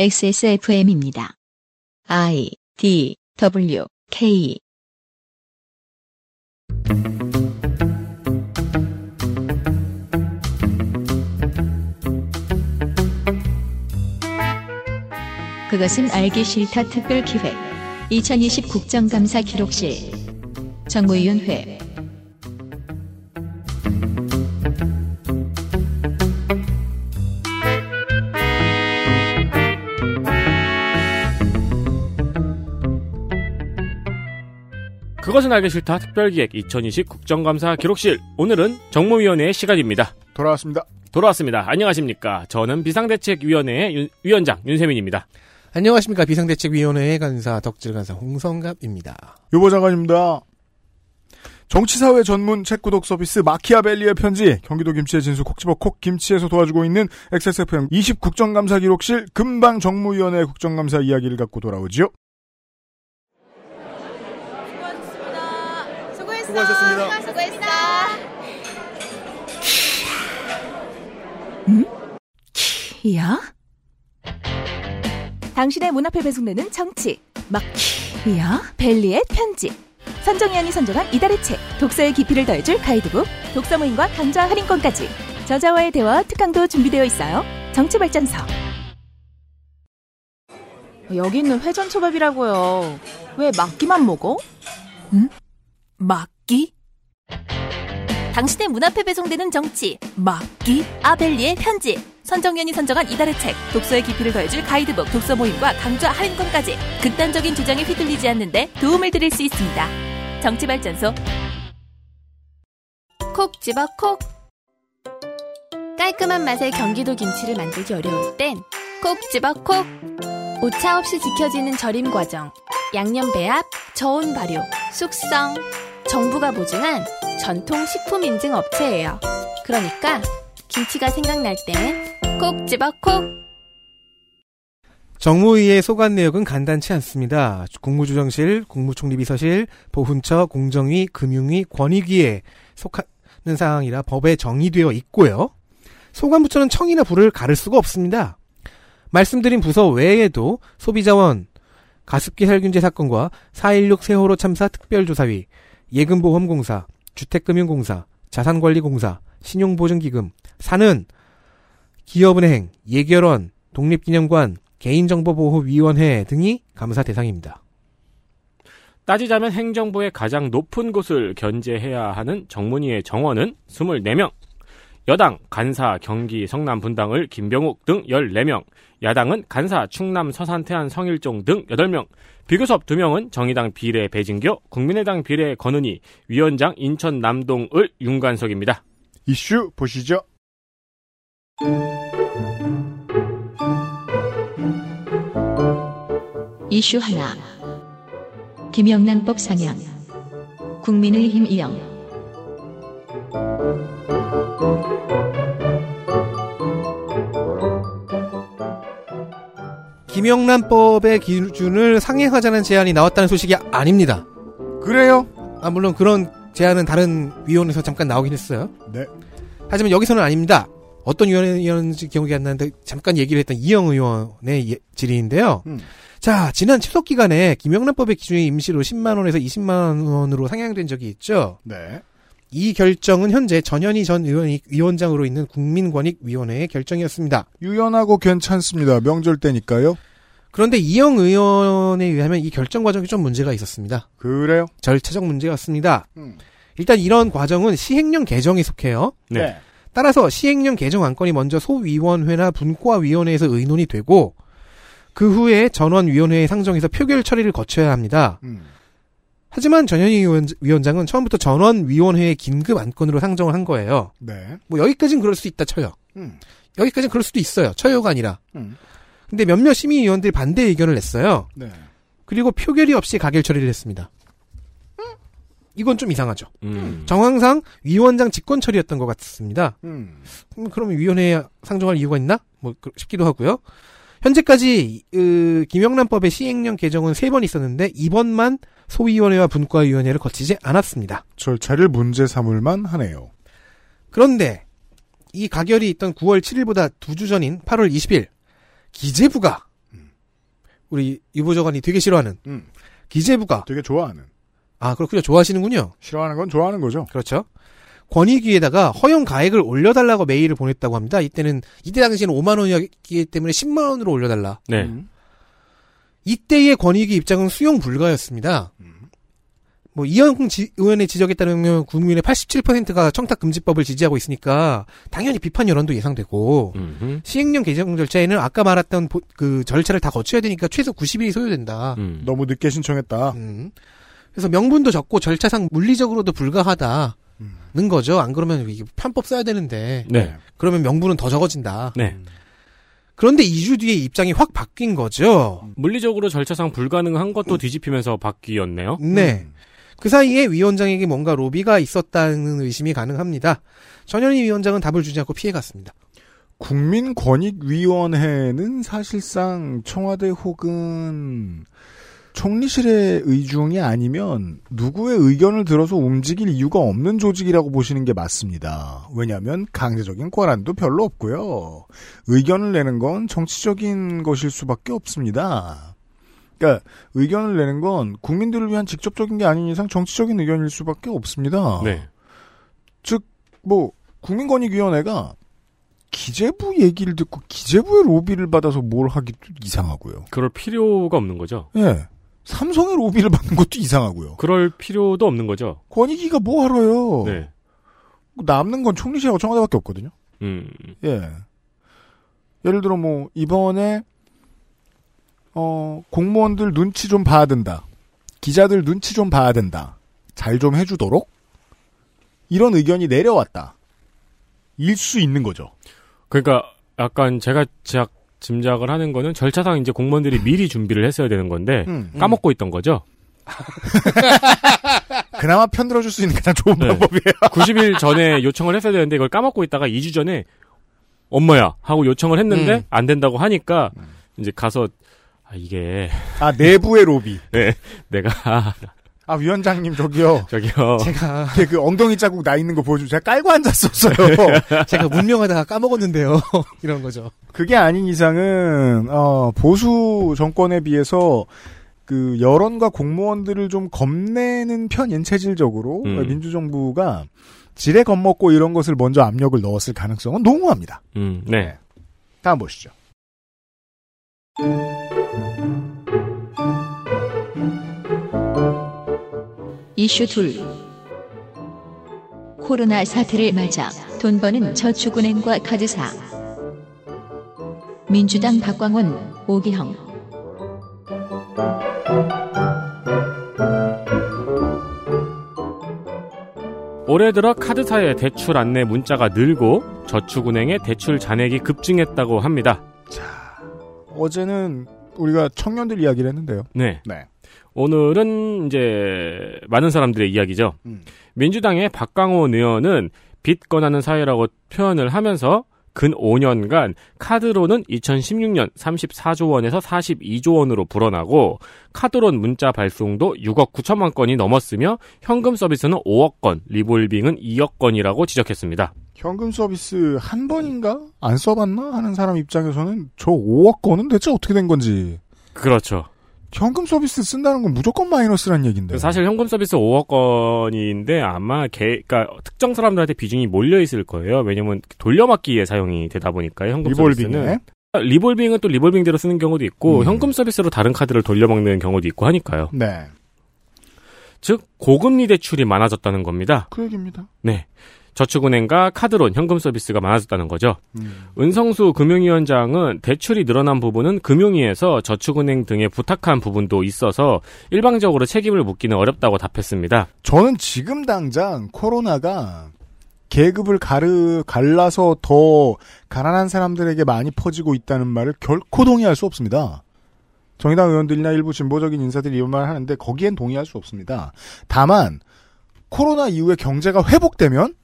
XSFM입니다. I D W K. 그것은 알기 싫다 특별 기획. 2020 국정감사 기록실. 정무위원회 그것은 알기 싫다 특별기획 2020 국정감사 기록실 오늘은 정무위원회의 시간입니다. 돌아왔습니다. 돌아왔습니다. 안녕하십니까. 저는 비상대책위원회의 윤- 위원장 윤세민입니다. 안녕하십니까 비상대책위원회의 간사 덕질 간사 홍성갑입니다. 유보장관입니다. 정치사회 전문 책 구독 서비스 마키아벨리의 편지, 경기도 김치의 진수 콕집어 콕 김치에서 도와주고 있는 XSFM 20 국정감사 기록실 금방 정무위원회 국정감사 이야기를 갖고 돌아오지요. 수고하셨습니다. 수고했어. 야? 당신의 문 앞에 배송되는 정치 막 키야 벨리의 편지 선정위원이 선정한 이달의 책 독서의 깊이를 더해줄 가이드북 독서 모임과 강좌 할인권까지 저자와의 대화 특강도 준비되어 있어요 정치발전서 여기 있는 회전 초밥이라고요. 왜 막기만 먹어? 막 기? 당신의 문 앞에 배송되는 정치 막기? 아벨리의 편지. 선정위원이 선정한 이달의 책 독서의 깊이를 더해줄 가이드북 독서 모임과 강좌 할인권까지 극단적인 주장에 휘둘리지 않는데 도움을 드릴 수 있습니다. 정치발전소. 콕 집어 콕. 깔끔한 맛의 경기도 김치를 만들기 어려울 땐 콕 집어 콕. 오차 없이 지켜지는 절임 과정. 양념 배합, 저온 발효, 숙성 정부가 보증한 전통 식품 인증 업체예요 그러니까 김치가 생각날 땐 콕 집어 콕 정무위의 소관 내역은 간단치 않습니다. 국무조정실, 국무총리 비서실, 보훈처, 공정위, 금융위, 권익위에 속하는 사항이라 법에 정의되어 있고요. 소관부처는 청이나 부를 가를 수가 없습니다. 말씀드린 부서 외에도 소비자원, 가습기 살균제 사건과 4.16 세월호 참사 특별조사위, 예금보험공사, 주택금융공사, 자산관리공사, 신용보증기금, 사는, 기업은행, 예결원, 독립기념관, 개인정보보호위원회 등이 감사 대상입니다. 따지자면 행정부의 가장 높은 곳을 견제해야 하는 정문위의 정원은 24명, 여당 간사 경기 성남 분당을 김병욱 등 14명, 야당은 간사 충남 서산 태안 성일종 등 8명, 비교섭 2명은 정의당 비례 배진교, 국민의당 비례 권은희, 위원장 인천 남동을 윤관석입니다. 이슈 보시죠. 이슈 하나 김영란법 상향 국민의힘 이영 김영란법의 기준을 상향하자는 제안이 나왔다는 소식이 아닙니다. 그래요? 아, 물론 그런 제안은 다른 위원회에서 잠깐 나오긴 했어요. 네. 하지만 여기서는 아닙니다. 어떤 위원회였는지 기억이 안 나는데 잠깐 얘기를 했던 이영 의원의 예- 질의인데요. 음. 자, 지난 추석 기간에 김영란법의 기준이 임시로 10만 원에서 20만 원으로 상향된 적이 있죠. 네. 이 결정은 현재 전현희 전 의원이 위원장으로 있는 국민권익위원회의 결정이었습니다. 유연하고 괜찮습니다. 명절 때니까요. 그런데 이영 의원에 의하면 이 결정 과정이 좀 문제가 있었습니다. 그래요? 절차적 문제였습니다. 음. 일단 이런 과정은 시행령 개정에 속해요. 네. 따라서 시행령 개정 안건이 먼저 소위원회나 분과위원회에서 의논이 되고 그 후에 전원위원회에 상정해서 표결 처리를 거쳐야 합니다. 음. 하지만 전현희 위원, 위원장은 처음부터 전원위원회의 긴급 안건으로 상정을 한 거예요. 네. 뭐 여기까지는 그럴 수 있다 쳐요. 음. 여기까지는 그럴 수도 있어요. 쳐요가 아니라. 음. 근데 몇몇 심의위원들이 반대 의견을 냈어요. 네. 그리고 표결이 없이 가결 처리를 했습니다. 이건 좀 이상하죠. 음. 정황상 위원장 직권 처리였던 것 같습니다. 음. 음, 그럼 위원회에 상정할 이유가 있나? 뭐 그- 싶기도 하고요. 현재까지 으, 김영란법의 시행령 개정은 세 번 있었는데 이번만 소위원회와 분과위원회를 거치지 않았습니다. 절차를 문제 삼을만 하네요. 그런데 이 가결이 있던 9월 7일보다 두 주 전인 8월 20일 기재부가 우리 유보조관이 되게 싫어하는 음. 기재부가 되게 좋아하는. 아 그렇군요 좋아하시는군요. 싫어하는 건 좋아하는 거죠. 그렇죠. 권익위에다가 허용 가액을 올려달라고 메일을 보냈다고 합니다. 이때는 이때 당시에는 5만 원이었기 때문에 10만 원으로 올려달라. 네. 음. 이때의 권익위 입장은 수용 불가였습니다. 음. 뭐 이영 지- 의원의 지적에 따르면 국민의 87%가 청탁 금지법을 지지하고 있으니까 당연히 비판 여론도 예상되고 음흠. 시행령 개정 절차에는 아까 말했던 보- 그 절차를 다 거쳐야 되니까 최소 90일이 소요된다. 음. 너무 늦게 신청했다. 음. 그래서 명분도 적고 절차상 물리적으로도 불가하다는 음. 거죠. 안 그러면 이게 편법 써야 되는데 네. 그러면 명분은 더 적어진다. 네. 그런데 2주 뒤에 입장이 확 바뀐 거죠. 물리적으로 절차상 불가능한 것도 뒤집히면서 바뀌었네요. 네. 음. 그 사이에 위원장에게 뭔가 로비가 있었다는 의심이 가능합니다. 전현희 위원장은 답을 주지 않고 피해갔습니다. 국민권익위원회는 사실상 청와대 혹은 총리실의 의중이 아니면 누구의 의견을 들어서 움직일 이유가 없는 조직이라고 보시는 게 맞습니다. 왜냐하면 강제적인 권한도 별로 없고요. 의견을 내는 건 정치적인 것일 수밖에 없습니다. 그러니까 의견을 내는 건 국민들을 위한 직접적인 게 아닌 이상 정치적인 의견일 수밖에 없습니다. 네. 뭐 국민권익위원회가 기재부 얘기를 듣고 기재부의 로비를 받아서 뭘 하기도 이상하고요. 그럴 필요가 없는 거죠. 예. 삼성의 로비를 받는 것도 이상하고요. 그럴 필요도 없는 거죠. 권익위가 뭐 하러요? 네. 남는 건 총리실하고 청와대밖에 없거든요. 음. 예. 예를 들어 뭐 이번에 어 공무원들 눈치 좀 봐야 된다. 기자들 눈치 좀 봐야 된다. 잘 좀 해주도록 이런 의견이 내려왔다. 일 수 있는 거죠. 그러니까 약간 제가 제작 짐작을 하는 거는 절차상 이제 공무원들이 미리 준비를 했어야 되는 건데 음. 까먹고 있던 거죠. 그나마 편들어 줄 수 있는 가장 좋은 네. 방법이에요. 90일 전에 요청을 했어야 되는데 이걸 까먹고 있다가 2주 전에 엄마야 하고 요청을 했는데 음. 안 된다고 하니까 이제 가서 아 이게 아 내부의 로비. 내가 아 위원장님 저기요. 저기요 제가 그 엉덩이 자국 나 있는 거 보여주면 제가 깔고 앉았었어요. 제가 문명하다가 까먹었는데요. 이런 거죠. 그게 아닌 이상은 어, 보수 정권에 비해서 그 여론과 공무원들을 좀 겁내는 편인 체질적으로 음. 민주정부가 지레 겁먹고 이런 것을 먼저 압력을 넣었을 가능성은 농후합니다. 음, 네. 다음 보시죠. 이슈 둘. 코로나 사태를 맞아 돈 버는 저축은행과 카드사. 민주당 박광원, 오기형. 올해 들어 카드사의 대출 안내 문자가 늘고 저축은행의 대출 잔액이 급증했다고 합니다. 어제는 우리가 청년들 이야기를 했는데요. 네. 네. 오늘은 이제 많은 사람들의 이야기죠. 음. 민주당의 박광원 의원은 빚 권하는 사회라고 표현을 하면서 근 5년간 카드로는 2016년 34조 원에서 42조 원으로 불어나고 카드론 문자 발송도 6억 9천만 건이 넘었으며 현금 서비스는 5억 건, 리볼빙은 2억 건이라고 지적했습니다. 현금 서비스 한 번인가 안 써봤나 하는 사람 입장에서는 저 5억 건은 대체 어떻게 된 건지 그렇죠. 현금 서비스 쓴다는 건 무조건 마이너스란 얘기인데. 사실 현금 서비스 5억 건인데 아마 개, 그러니까 특정 사람들한테 비중이 몰려 있을 거예요. 왜냐면 돌려막기에 사용이 되다 보니까 현금 서비스는 리볼빙에 리볼빙은 또 리볼빙대로 쓰는 경우도 있고 음. 현금 서비스로 다른 카드를 돌려먹는 경우도 있고 하니까요. 네. 즉 고금리 대출이 많아졌다는 겁니다. 그 얘기입니다. 네. 저축은행과 카드론 현금 서비스가 많아졌다는 거죠. 음. 은성수 금융위원장은 대출이 늘어난 부분은 금융위에서 저축은행 등에 부탁한 부분도 있어서 일방적으로 책임을 묻기는 어렵다고 답했습니다. 저는 지금 당장 코로나가 계급을 가르, 갈라서 더 가난한 사람들에게 많이 퍼지고 있다는 말을 결코 동의할 수 없습니다. 정의당 의원들이나 일부 진보적인 인사들이 이런 말을 하는데 거기엔 동의할 수 없습니다. 다만 코로나 이후에 경제가 회복되면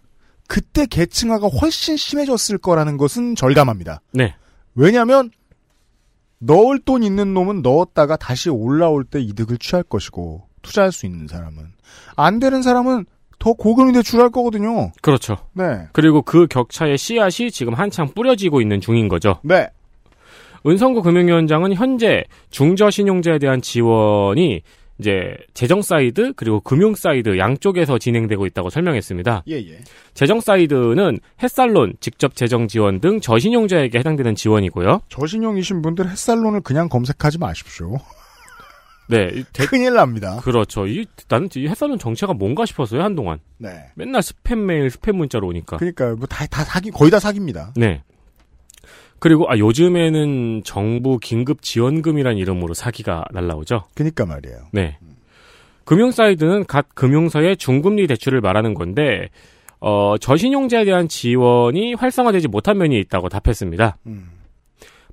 그때 계층화가 훨씬 심해졌을 거라는 것은 절감합니다. 네. 왜냐하면 넣을 돈 있는 놈은 넣었다가 다시 올라올 때 이득을 취할 것이고 투자할 수 있는 사람은 안 되는 사람은 더 고금리 대출할 거거든요. 그렇죠. 네. 그리고 그 격차의 씨앗이 지금 한창 뿌려지고 있는 중인 거죠. 네. 은성구 금융위원장은 현재 중저신용자에 대한 지원이 이제 재정 사이드 그리고 금융 사이드 양쪽에서 진행되고 있다고 설명했습니다. 예, 예. 재정 사이드는 햇살론, 직접 재정 지원 등 저신용자에게 해당되는 지원이고요. 저신용이신 분들 햇살론을 그냥 검색하지 마십시오. 네, 이 대- 큰일 납니다. 그렇죠. 이 나는 이 햇살론 정체가 뭔가 싶었어요 한동안. 네. 맨날 스팸 메일, 스팸 문자로 오니까. 그러니까 뭐 다 다 사기 거의 다 사기입니다. 네. 그리고 아 요즘에는 정부 긴급 지원금이란 이름으로 사기가 날라오죠. 그니까 말이에요. 네. 금융 사이드는 각 금융사의 중금리 대출을 말하는 건데 어, 저신용자에 대한 지원이 활성화되지 못한 면이 있다고 답했습니다. 음.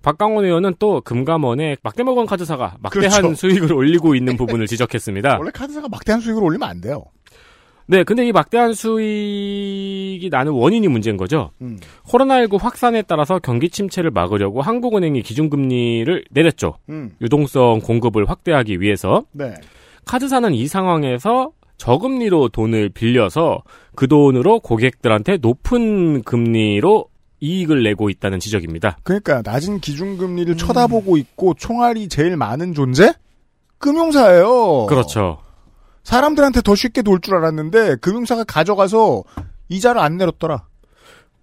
박강원 의원은 또 금감원의 막대먹은 카드사가 막대한 그렇죠. 수익을 올리고 있는 부분을 지적했습니다. 원래 카드사가 막대한 수익을 올리면 안 돼요. 네, 근데 이 막대한 수익이 나는 원인이 문제인 거죠. 음. 코로나19 확산에 따라서 경기 침체를 막으려고 한국은행이 기준금리를 내렸죠. 음. 유동성 공급을 확대하기 위해서 네. 카드사는 이 상황에서 저금리로 돈을 빌려서 그 돈으로 고객들한테 높은 금리로 이익을 내고 있다는 지적입니다. 그러니까 낮은 기준금리를 쳐다보고 있고 총알이 제일 많은 존재? 금융사예요. 그렇죠. 사람들한테 더 쉽게 돌 줄 알았는데 금융사가 가져가서 이자를 안 내렸더라.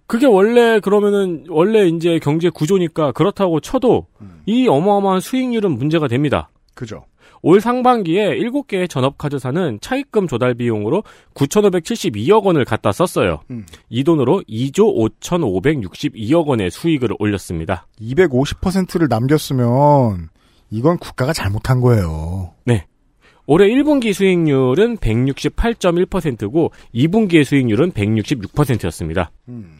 그게 원래 그러면은 원래 이제 경제 구조니까 그렇다고 쳐도 이 어마어마한 수익률은 문제가 됩니다. 그죠. 올 상반기에 7개의 전업카드사는 차입금 조달 비용으로 9,572억 원을 갖다 썼어요. 음. 이 돈으로 2조 5,562억 원의 수익을 올렸습니다. 250%를 남겼으면 이건 국가가 잘못한 거예요. 올해 1분기 수익률은 168.1%고 2분기의 수익률은 166%였습니다. 음.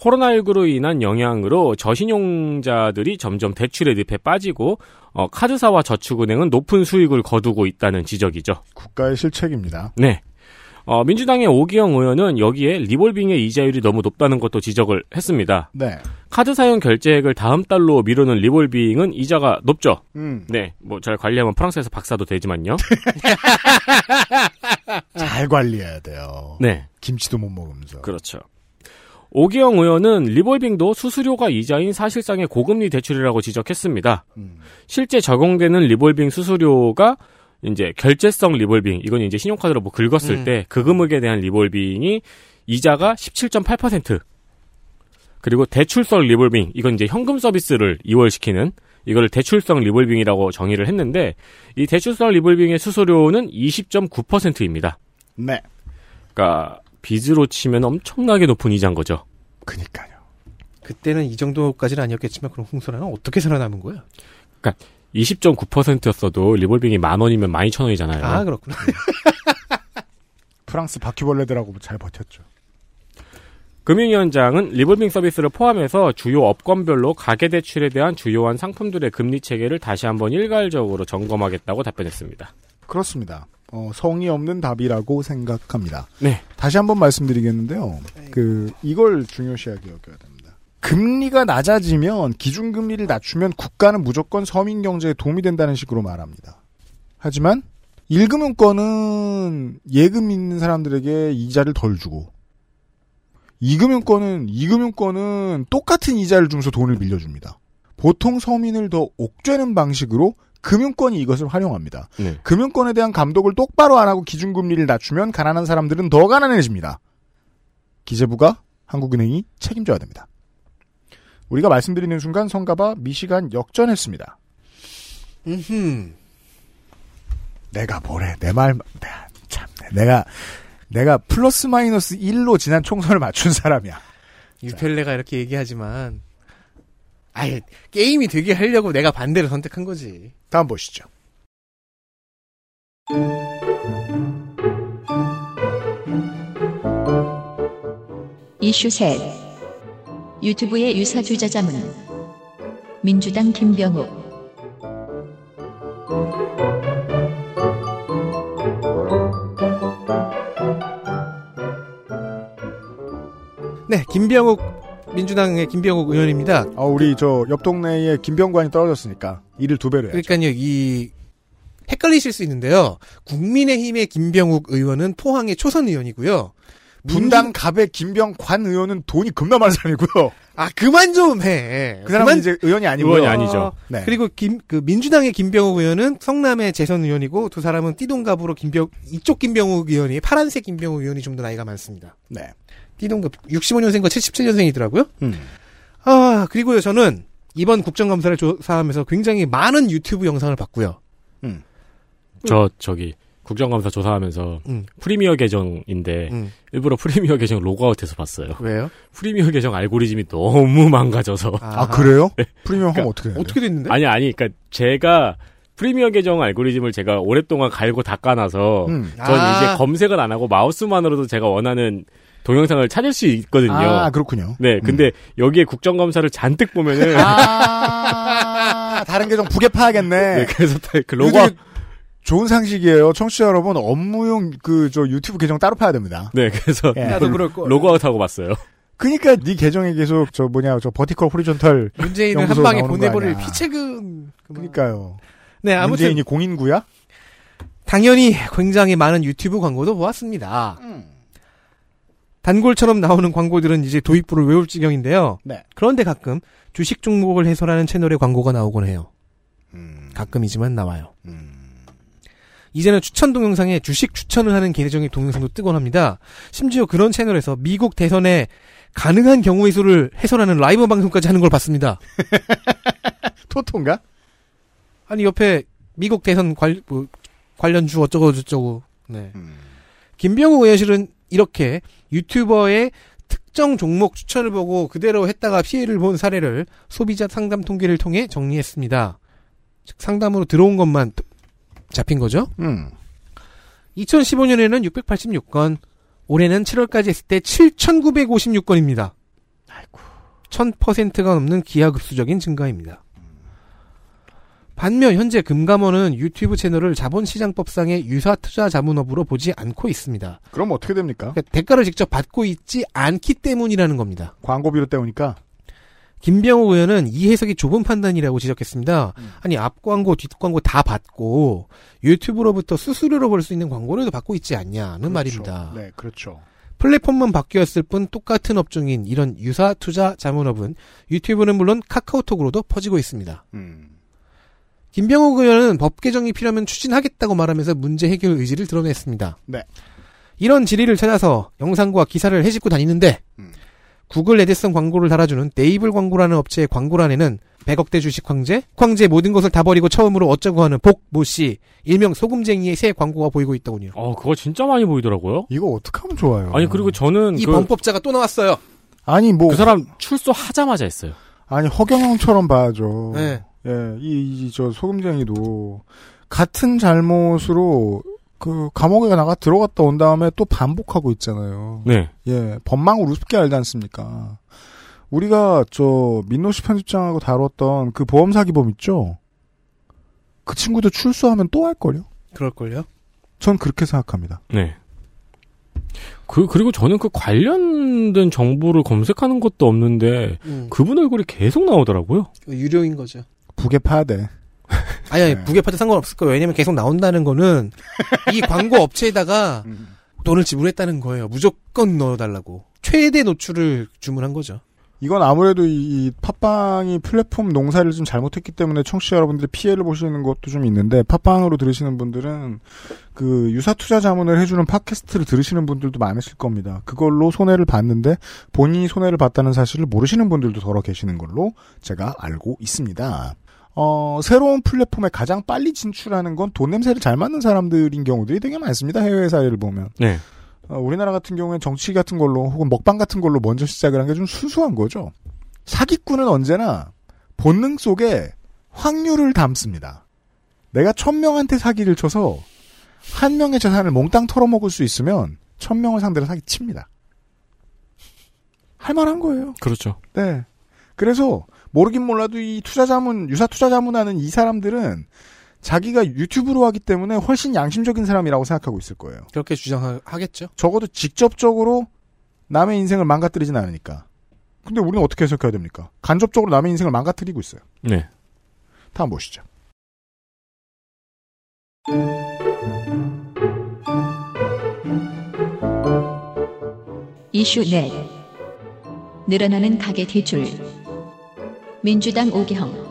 코로나19로 인한 영향으로 저신용자들이 점점 대출의 늪에 빠지고 어, 카드사와 저축은행은 높은 수익을 거두고 있다는 지적이죠. 국가의 실책입니다. 네. 어, 민주당의 오기영 의원은 여기에 리볼빙의 이자율이 너무 높다는 것도 지적을 했습니다. 네. 카드 사용 결제액을 다음 달로 미루는 리볼빙은 이자가 높죠. 음. 네, 뭐 잘 관리하면 프랑스에서 박사도 되지만요. 잘 관리해야 돼요. 네, 김치도 못 먹으면서. 그렇죠. 오기영 의원은 리볼빙도 수수료가 이자인 사실상의 고금리 대출이라고 지적했습니다. 음. 실제 적용되는 리볼빙 수수료가 이제 결제성 리볼빙 이건 이제 신용카드로 뭐 긁었을 음. 때그 금액에 대한 리볼빙이 이자가 17.8% 그리고 대출성 리볼빙 이건 이제 현금 서비스를 이월시키는 이거를 대출성 리볼빙이라고 정의를 했는데 이 대출성 리볼빙의 수수료는 20.9%입니다. 네. 그러니까 빚으로 치면 엄청나게 높은 이자인 거죠. 그니까요. 그때는 이 정도까지는 아니었겠지만 그럼 홍소라는 어떻게 살아남은 거야? 20.9%였어도 리볼빙이 만 원이면 만 이천 원이잖아요. 아 그렇구나. 프랑스 바퀴벌레들하고 잘 버텼죠. 금융위원장은 리볼빙 서비스를 포함해서 주요 업권별로 가계대출에 대한 주요한 상품들의 금리 체계를 다시 한번 일괄적으로 점검하겠다고 답변했습니다. 그렇습니다. 어, 성의 없는 답이라고 생각합니다. 네. 다시 한번 말씀드리겠는데요. 그 이걸 중요시하게 여겨야 됩니다. 금리가 낮아지면 기준금리를 낮추면 국가는 무조건 서민 경제에 도움이 된다는 식으로 말합니다. 하지만 1금융권은 예금 있는 사람들에게 이자를 덜 주고 2금융권은 2금융권은 똑같은 이자를 주면서 돈을 빌려줍니다. 보통 서민을 더 옥죄는 방식으로 금융권이 이것을 활용합니다. 네. 금융권에 대한 감독을 똑바로 안 하고 기준금리를 낮추면 가난한 사람들은 더 가난해집니다. 기재부가 한국은행이 책임져야 됩니다. 우리가 말씀드리는 순간 성가바 미시간 역전했습니다. 음흠. 내가 뭐래 내 말 참 내가 내가 플러스 마이너스 1로 지난 총선을 맞춘 사람이야. 유펠레가 이렇게 얘기하지만 아예 게임이 되게 하려고 내가 반대를 선택한 거지. 다음 보시죠. 이슈 셋 유튜브의 유사주자 자문 민주당 김병욱 네, 김병욱 민주당의 김병욱 의원입니다. 아 우리 저 옆 동네에 김병관이 떨어졌으니까 일을 두 배로 해야죠. 그러니까요, 이 헷갈리실 수 있는데요. 국민의힘의 김병욱 의원은 포항의 초선 의원이고요. 분당 갑의 김병관 의원은 돈이 겁나 많은 사람이고요. 아 그만 좀 해. 그 사람은 그만 이제 의원이 아니고요. 의원이 아니죠. 네. 그리고 김, 그 민주당의 김병욱 의원은 성남의 재선 의원이고 두 사람은 띠동갑으로 김병 이쪽 김병욱 의원이 파란색 김병욱 의원이 좀 더 나이가 많습니다. 네. 띠동갑 65년생과 77년생이더라고요. 음. 아 그리고요 저는 이번 국정감사를 조사하면서 굉장히 많은 유튜브 영상을 봤고요. 저 저기 국정감사 조사하면서 음, 프리미어 계정인데 음. 일부러 프리미어 계정 로그아웃해서 봤어요. 왜요? 프리미어 계정 알고리즘이 너무 망가져서. 아, 그래요? 프리미엄 하면 그러니까 어떻게 해요? 어떻게 됐는데? 아니 아니 그러니까 제가 프리미어 계정 알고리즘을 제가 오랫동안 갈고 닦아놔서 음. 전 아. 이제 검색을 안 하고 마우스만으로도 제가 원하는 동영상을 찾을 수 있거든요. 아, 그렇군요. 네, 근데 여기에 국정감사를 잔뜩 보면은 아, 다른 계정 부계 파야겠네. 네, 그래서 다그 로고 좋은 상식이에요. 청취자 여러분, 업무용 그, 저 유튜브 계정 따로 파야 됩니다. 네, 그래서 예. 나도 그럴 거. 로그아웃하고 봤어요. 그니까 네 계정에 계속 저 뭐냐, 저 버티컬 호리존털. 문재인을 한 방에 보내버릴. 피체금. 그니까요. 네 아무튼 문재인이 공인구야? 당연히 굉장히 많은 유튜브 광고도 보았습니다. 단골처럼 나오는 광고들은 이제 도입부를 외울 지경인데요. 네. 그런데 가끔 주식 종목을 해설하는 채널의 광고가 나오곤 해요. 음, 가끔이지만 나와요. 음. 이제는 추천 동영상에 주식 추천을 하는 계정의 동영상도 뜨곤 합니다. 심지어 그런 채널에서 미국 대선에 가능한 경우의 수를 해설하는 라이브 방송까지 하는 걸 봤습니다. 토토인가? 아니 옆에 미국 대선 관, 뭐, 관련주 어쩌고 저쩌고. 네. 음. 김병우 의원실은 이렇게 유튜버의 특정 종목 추천을 보고 그대로 했다가 피해를 본 사례를 소비자 상담 통계를 통해 정리했습니다. 즉 상담으로 들어온 것만 또- 잡힌 거죠. 음. 2015년에는 686건, 올해는 7월까지 했을 때 7,956건입니다. 아이고. 1000%가 넘는 기하급수적인 증가입니다. 반면 현재 금감원은 유튜브 채널을 자본시장법상의 유사 투자 자문업으로 보지 않고 있습니다. 그럼 어떻게 됩니까? 그러니까 대가를 직접 받고 있지 않기 때문이라는 겁니다. 광고비로 때우니까. 김병호 의원은 이 해석이 좁은 판단이라고 지적했습니다. 아니 앞 광고, 뒷 광고 다 받고 유튜브로부터 수수료로 벌 수 있는 광고를 받고 있지 않냐는 말입니다. 네, 그렇죠. 플랫폼만 바뀌었을 뿐 똑같은 업종인 이런 유사 투자 자문업은 유튜브는 물론 카카오톡으로도 퍼지고 있습니다. 음. 김병욱 의원은 법 개정이 필요하면 추진하겠다고 말하면서 문제 해결 의지를 드러냈습니다. 네. 이런 질의를 찾아서 영상과 기사를 해집고 다니는데 음. 구글 애드선 광고를 달아주는 네이블 광고라는 업체의 광고란에는 100억대 주식 황제, 황제 모든 것을 다 버리고 처음으로 어쩌고 하는 복, 모 씨, 일명 소금쟁이의 새 광고가 보이고 있더군요. 어, 그거 진짜 많이 보이더라고요. 이거 어떻게 하면 좋아요? 아니 그리고 저는 이 그, 범법자가 또 나왔어요. 아니, 뭐. 그 사람 출소하자마자 했어요. 아니, 허경영처럼 봐야죠. 네. 예, 이, 이, 저, 소금쟁이도, 같은 잘못으로, 그, 감옥에 나가 들어갔다 온 다음에 또 반복하고 있잖아요. 네. 예, 법망을 우습게 알지 않습니까? 우리가, 저, 민노 씨 편집장하고 다뤘던 그 보험 사기범 있죠? 그 친구도 출소하면 또 할걸요? 그럴걸요? 전 그렇게 생각합니다. 네. 그 그리고 저는 그 관련된 정보를 검색하는 것도 없는데 음, 그분 얼굴이 계속 나오더라고요. 그 유료인 거죠. 북에 파야 돼. 아니, 아니, 네. 무게파도 상관없을 거예요. 왜냐면 계속 나온다는 거는 이 광고 업체에다가 돈을 지불했다는 거예요. 무조건 넣어달라고. 최대 노출을 주문한 거죠. 이건 아무래도 이, 이 팟빵이 플랫폼 농사를 좀 잘못했기 때문에 청취자 여러분들이 피해를 보시는 것도 좀 있는데 팟빵으로 들으시는 분들은 그 유사 투자 자문을 해주는 팟캐스트를 들으시는 분들도 많으실 겁니다. 그걸로 손해를 봤는데 본인이 손해를 봤다는 사실을 모르시는 분들도 더러 계시는 걸로 제가 알고 있습니다. 어, 새로운 플랫폼에 가장 빨리 진출하는 건 돈 냄새를 잘 맡는 사람들인 경우들이 되게 많습니다. 해외 사례를 보면. 네. 어, 우리나라 같은 경우엔 정치 같은 걸로 혹은 먹방 같은 걸로 먼저 시작을 한 게 좀 순수한 거죠. 사기꾼은 언제나 본능 속에 확률을 담습니다. 내가 천 명한테 사기를 쳐서 한 명의 재산을 몽땅 털어먹을 수 있으면 천 명을 상대로 사기 칩니다. 할만한 거예요. 그렇죠. 네. 그래서 모르긴 몰라도 이 투자자문 유사 투자자문하는 이 사람들은 자기가 유튜브로 하기 때문에 훨씬 양심적인 사람이라고 생각하고 있을 거예요. 그렇게 주장하겠죠. 적어도 직접적으로 남의 인생을 망가뜨리진 않으니까. 근데 우리는 어떻게 해석해야 됩니까? 간접적으로 남의 인생을 망가뜨리고 있어요. 네. 다음 보시죠. 이슈 넷 늘어나는 가계 대출 민주당 오기형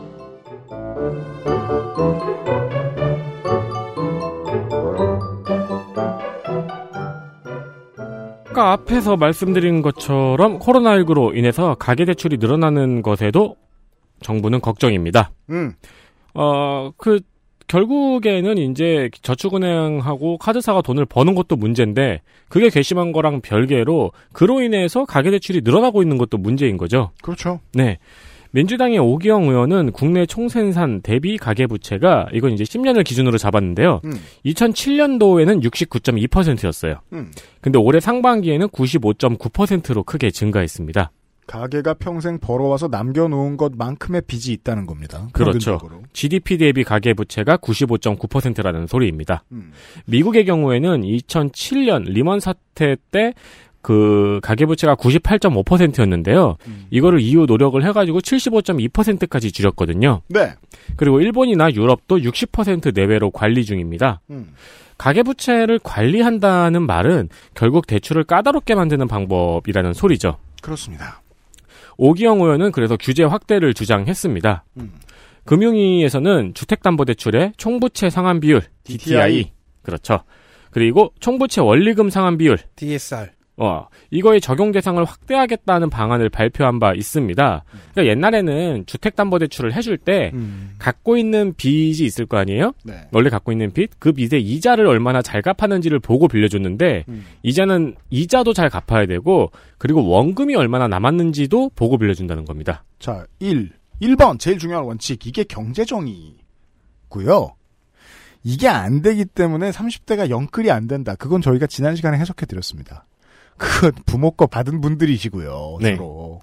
아까 앞에서 말씀드린 것처럼 코로나19로 인해서 가계 대출이 늘어나는 것에도 정부는 걱정입니다. 음. 어, 그, 결국에는 이제 저축은행하고 카드사가 돈을 버는 것도 문제인데, 그게 괘씸한 거랑 별개로, 그로 인해서 가계대출이 늘어나고 있는 것도 문제인 거죠. 그렇죠. 네. 민주당의 오기영 의원은 국내 총생산 대비 가계부채가, 이건 이제 10년을 기준으로 잡았는데요. 음. 2007년도에는 69.2%였어요. 음. 근데 올해 상반기에는 95.9%로 크게 증가했습니다. 가게가 평생 벌어와서 남겨놓은 것만큼의 빚이 있다는 겁니다. 그렇죠. 평균적으로. GDP 대비 가계 부채가 95.9%라는 소리입니다. 음. 미국의 경우에는 2007년 리먼 사태 때 그 가계부채가 98.5%였는데요. 음. 이거를 이후 노력을 해가지고 75.2%까지 줄였거든요. 네. 그리고 일본이나 유럽도 60% 내외로 관리 중입니다. 음. 가계부채를 관리한다는 말은 결국 대출을 까다롭게 만드는 방법이라는 소리죠. 그렇습니다. 오기영 의원은 그래서 규제 확대를 주장했습니다. 음. 금융위에서는 주택담보대출의 총부채 상환 비율 DTI 그렇죠. 그리고 총부채 원리금 상환 비율 DSR. 어 이거의 적용 대상을 확대하겠다는 방안을 발표한 바 있습니다. 그러니까 옛날에는 주택담보대출을 해줄 때 음. 갖고 있는 빚이 있을 거 아니에요? 네. 원래 갖고 있는 빚, 그 빚의 이자를 얼마나 잘 갚았는지를 보고 빌려줬는데 음. 이자는 이자도 잘 갚아야 되고 그리고 원금이 얼마나 남았는지도 보고 빌려준다는 겁니다. 자, 1. 1번 제일 중요한 원칙. 이게 경제정의고요. 이게 안 되기 때문에 30대가 영끌이 안 된다. 그건 저희가 지난 시간에 해석해 드렸습니다. 그 부모 거 받은 분들이시고요. 네. 주로.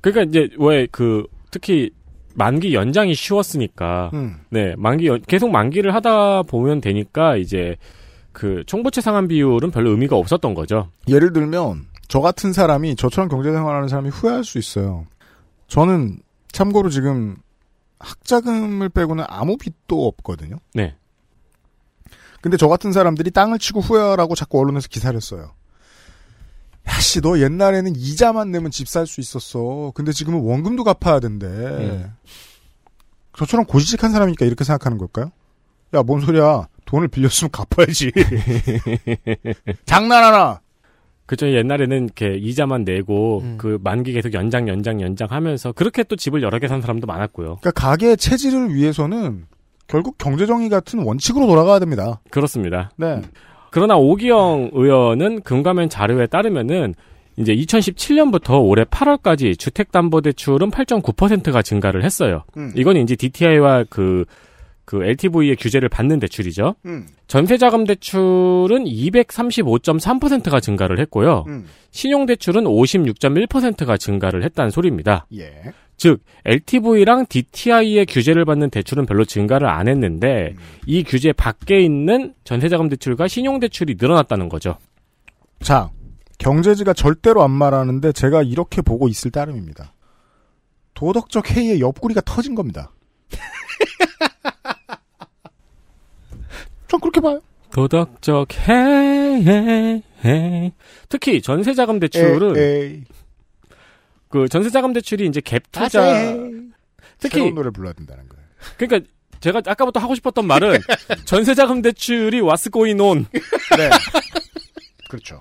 그러니까 이제 왜 그 특히 만기 연장이 쉬웠으니까 음. 네 만기 연- 계속 만기를 하다 보면 되니까 이제 그 총부채 상환 비율은 별로 의미가 없었던 거죠. 예를 들면 저 같은 사람이 저처럼 경제생활하는 사람이 후회할 수 있어요. 저는 참고로 지금 학자금을 빼고는 아무 빚도 없거든요. 네. 근데 저 같은 사람들이 땅을 치고 후회하라고 자꾸 언론에서 기사를 써요. 야씨 너 옛날에는 이자만 내면 집 살 수 있었어. 근데 지금은 원금도 갚아야 된대. 음. 저처럼 고지식한 사람이니까 이렇게 생각하는 걸까요? 야 뭔 소리야. 돈을 빌렸으면 갚아야지. 장난하나. 그죠 옛날에는 이렇게 이자만 내고 음. 그 만기 계속 연장 연장 연장하면서 그렇게 또 집을 여러 개 산 사람도 많았고요. 그러니까 가게의 체질을 위해서는 결국 경제정의 같은 원칙으로 돌아가야 됩니다. 그렇습니다. 네. 그러나 오기영 의원은 금감원 자료에 따르면은 이제 2017년부터 올해 8월까지 주택담보대출은 8.9%가 증가를 했어요. 음. 이건 이제 DTI와 그, 그 LTV의 규제를 받는 대출이죠. 음. 전세자금 대출은 235.3%가 증가를 했고요. 음. 신용대출은 56.1%가 증가를 했다는 소리입니다. 예. 즉, LTV랑 DTI의 규제를 받는 대출은 별로 증가를 안 했는데, 음. 이 규제 밖에 있는 전세자금 대출과 신용 대출이 늘어났다는 거죠. 자, 경제지가 절대로 안 말하는데 제가 이렇게 보고 있을 따름입니다. 도덕적 해이의 옆구리가 터진 겁니다. 전 그렇게 봐요. 도덕적 해, 해. 특히 전세자금 대출은, 에이, 그 전세자금 대출이 이제 갭 투자, 특히, 새로운 노래 불러야 된다는 거예요. 그러니까 제가 아까부터 하고 싶었던 말은, 전세자금 대출이 what's going on. 네. 그렇죠.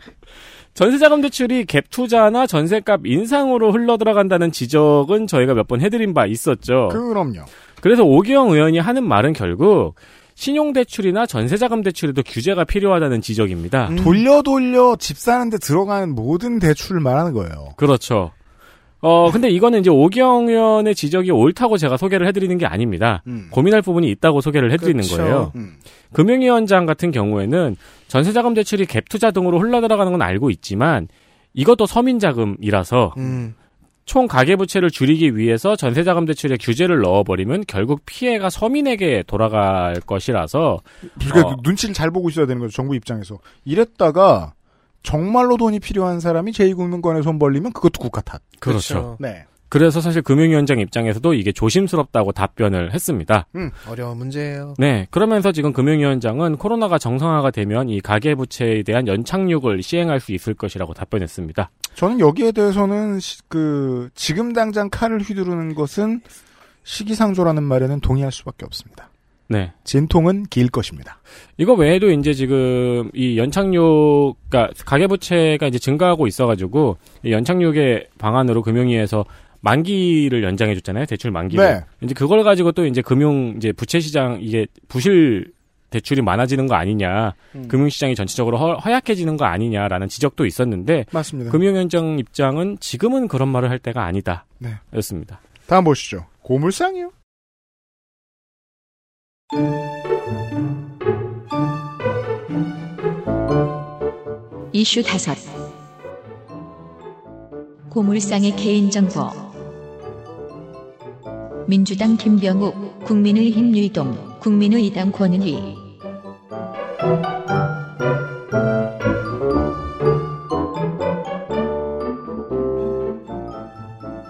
전세자금 대출이 갭 투자나 전세값 인상으로 흘러 들어간다는 지적은 저희가 몇 번 해드린 바 있었죠. 그럼요. 그래서 오기영 의원이 하는 말은 결국 신용대출이나 전세자금 대출에도 규제가 필요하다는 지적입니다. 음. 돌려 돌려 집 사는데 들어가는 모든 대출을 말하는 거예요. 그렇죠. 어, 근데 이거는 이제 오기영 의원의 지적이 옳다고 제가 소개를 해드리는 게 아닙니다. 음. 고민할 부분이 있다고 소개를 해드리는 그렇죠. 거예요. 음. 금융위원장 같은 경우에는 전세자금 대출이 갭 투자 등으로 흘러 들어가는 건 알고 있지만 이것도 서민자금이라서 음. 총 가계부채를 줄이기 위해서 전세자금 대출에 규제를 넣어버리면 결국 피해가 서민에게 돌아갈 것이라서 그러니까 어. 눈치를 잘 보고 있어야 되는 거죠. 정부 입장에서. 이랬다가 정말로 돈이 필요한 사람이 제2금융권에 손 벌리면 그것도 국가 탓. 그렇죠. 네. 그래서 사실 금융위원장 입장에서도 이게 조심스럽다고 답변을 했습니다. 어려운 문제예요. 네, 그러면서 지금 금융위원장은 코로나가 정상화가 되면 이 가계부채에 대한 연착륙을 시행할 수 있을 것이라고 답변했습니다. 저는 여기에 대해서는 시- 그 지금 당장 칼을 휘두르는 것은 시기상조라는 말에는 동의할 수밖에 없습니다. 네. 진통은 길 것입니다. 이거 외에도 이제 지금 이 연착륙, 그러니까 가계부채가 이제 증가하고 있어가지고 이 연착륙의 방안으로 금융위에서 만기를 연장해 줬잖아요. 대출 만기를. 네. 이제 그걸 가지고 또 이제 금융 이제 부채 시장 이게 부실 대출이 많아지는 거 아니냐, 음. 금융시장이 전체적으로 허, 허약해지는 거 아니냐라는 지적도 있었는데 맞습니다. 금융위원장 입장은 지금은 그런 말을 할 때가 아니다. 네. 였습니다. 다음 보시죠. 고물상이요. 이슈 다섯. 고물상의 개인정보. 민주당 김병욱 국민의힘 유이동 국민의당 권은희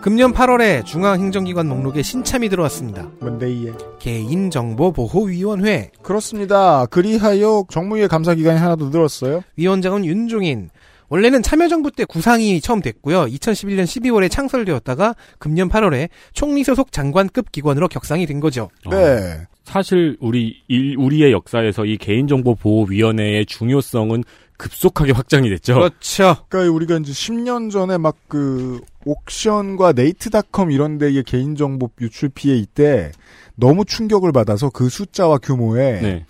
금년 8월에 중앙행정기관 목록에 신참이 들어왔습니다. 뭔데이에. 개인정보보호위원회 그렇습니다. 그리하여 정무위의 감사 기간이 하나 더 늘었어요. 위원장은 윤종인. 원래는 참여정부 때 구상이 처음 됐고요. 2011년 12월에 창설되었다가 금년 8월에 총리 소속 장관급 기관으로 격상이 된 거죠. 네. 사실 우리 일- 우리의 역사에서 이 개인정보보호위원회의 중요성은 급속하게 확장이 됐죠. 그렇죠. 그러니까 우리가 이제 10년 전에 막 그 옥션과 네이트닷컴 이런 데의 개인정보 유출 피해 이때 너무 충격을 받아서 그 숫자와 규모에 네.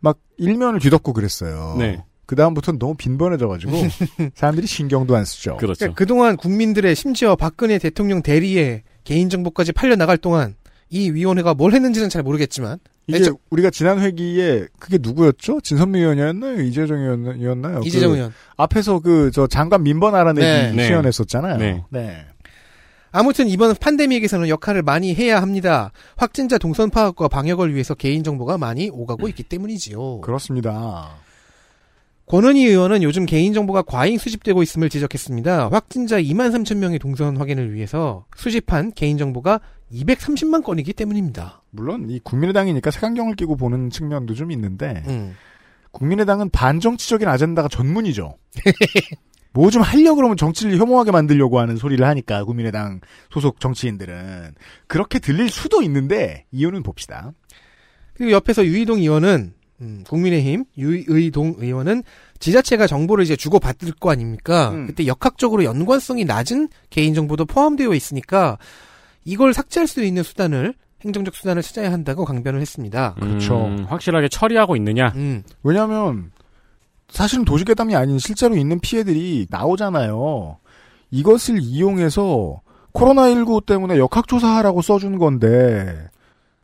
막 일면을 뒤덮고 그랬어요. 네. 그 다음부터는 너무 빈번해져가지고 사람들이 신경도 안 쓰죠. 그렇죠. 그러니까 그동안 국민들의 심지어 박근혜 대통령 대리에 개인정보까지 팔려 나갈 동안 이 위원회가 뭘 했는지는 잘 모르겠지만 이게 애초- 우리가 지난 회기에 그게 누구였죠? 진선미 의원이었나요? 이재정 의원이었나요? 이재정 그 의원 앞에서 그 저 장관 민번 알아내기 네. 네. 시연했었잖아요. 네. 네. 아무튼 이번 팬데믹에서는 역할을 많이 해야 합니다. 확진자 동선 파악과 방역을 위해서 개인 정보가 많이 오가고 있기 때문이지요. 그렇습니다. 권은희 의원은 요즘 개인정보가 과잉 수집되고 있음을 지적했습니다. 확진자 2만 3천 명의 동선 확인을 위해서 수집한 개인정보가 230만 건이기 때문입니다. 물론 이 국민의당이니까 색안경을 끼고 보는 측면도 좀 있는데 음. 국민의당은 반정치적인 아젠다가 전문이죠. 뭐 좀 하려고 그러면 정치를 혐오하게 만들려고 하는 소리를 하니까 국민의당 소속 정치인들은 그렇게 들릴 수도 있는데 이유는 봅시다. 그리고 옆에서 유이동 의원은 음, 국민의힘 유의동 의원은 지자체가 정보를 이제 주고 받을 거 아닙니까? 음. 그때 역학적으로 연관성이 낮은 개인 정보도 포함되어 있으니까 이걸 삭제할 수 있는 수단을 행정적 수단을 찾아야 한다고 강변을 했습니다. 그렇죠. 음, 확실하게 처리하고 있느냐? 음, 왜냐하면 사실은 도시괴담이 아닌 실제로 있는 피해들이 나오잖아요. 이것을 이용해서 코로나19 때문에 역학조사하라고 써준 건데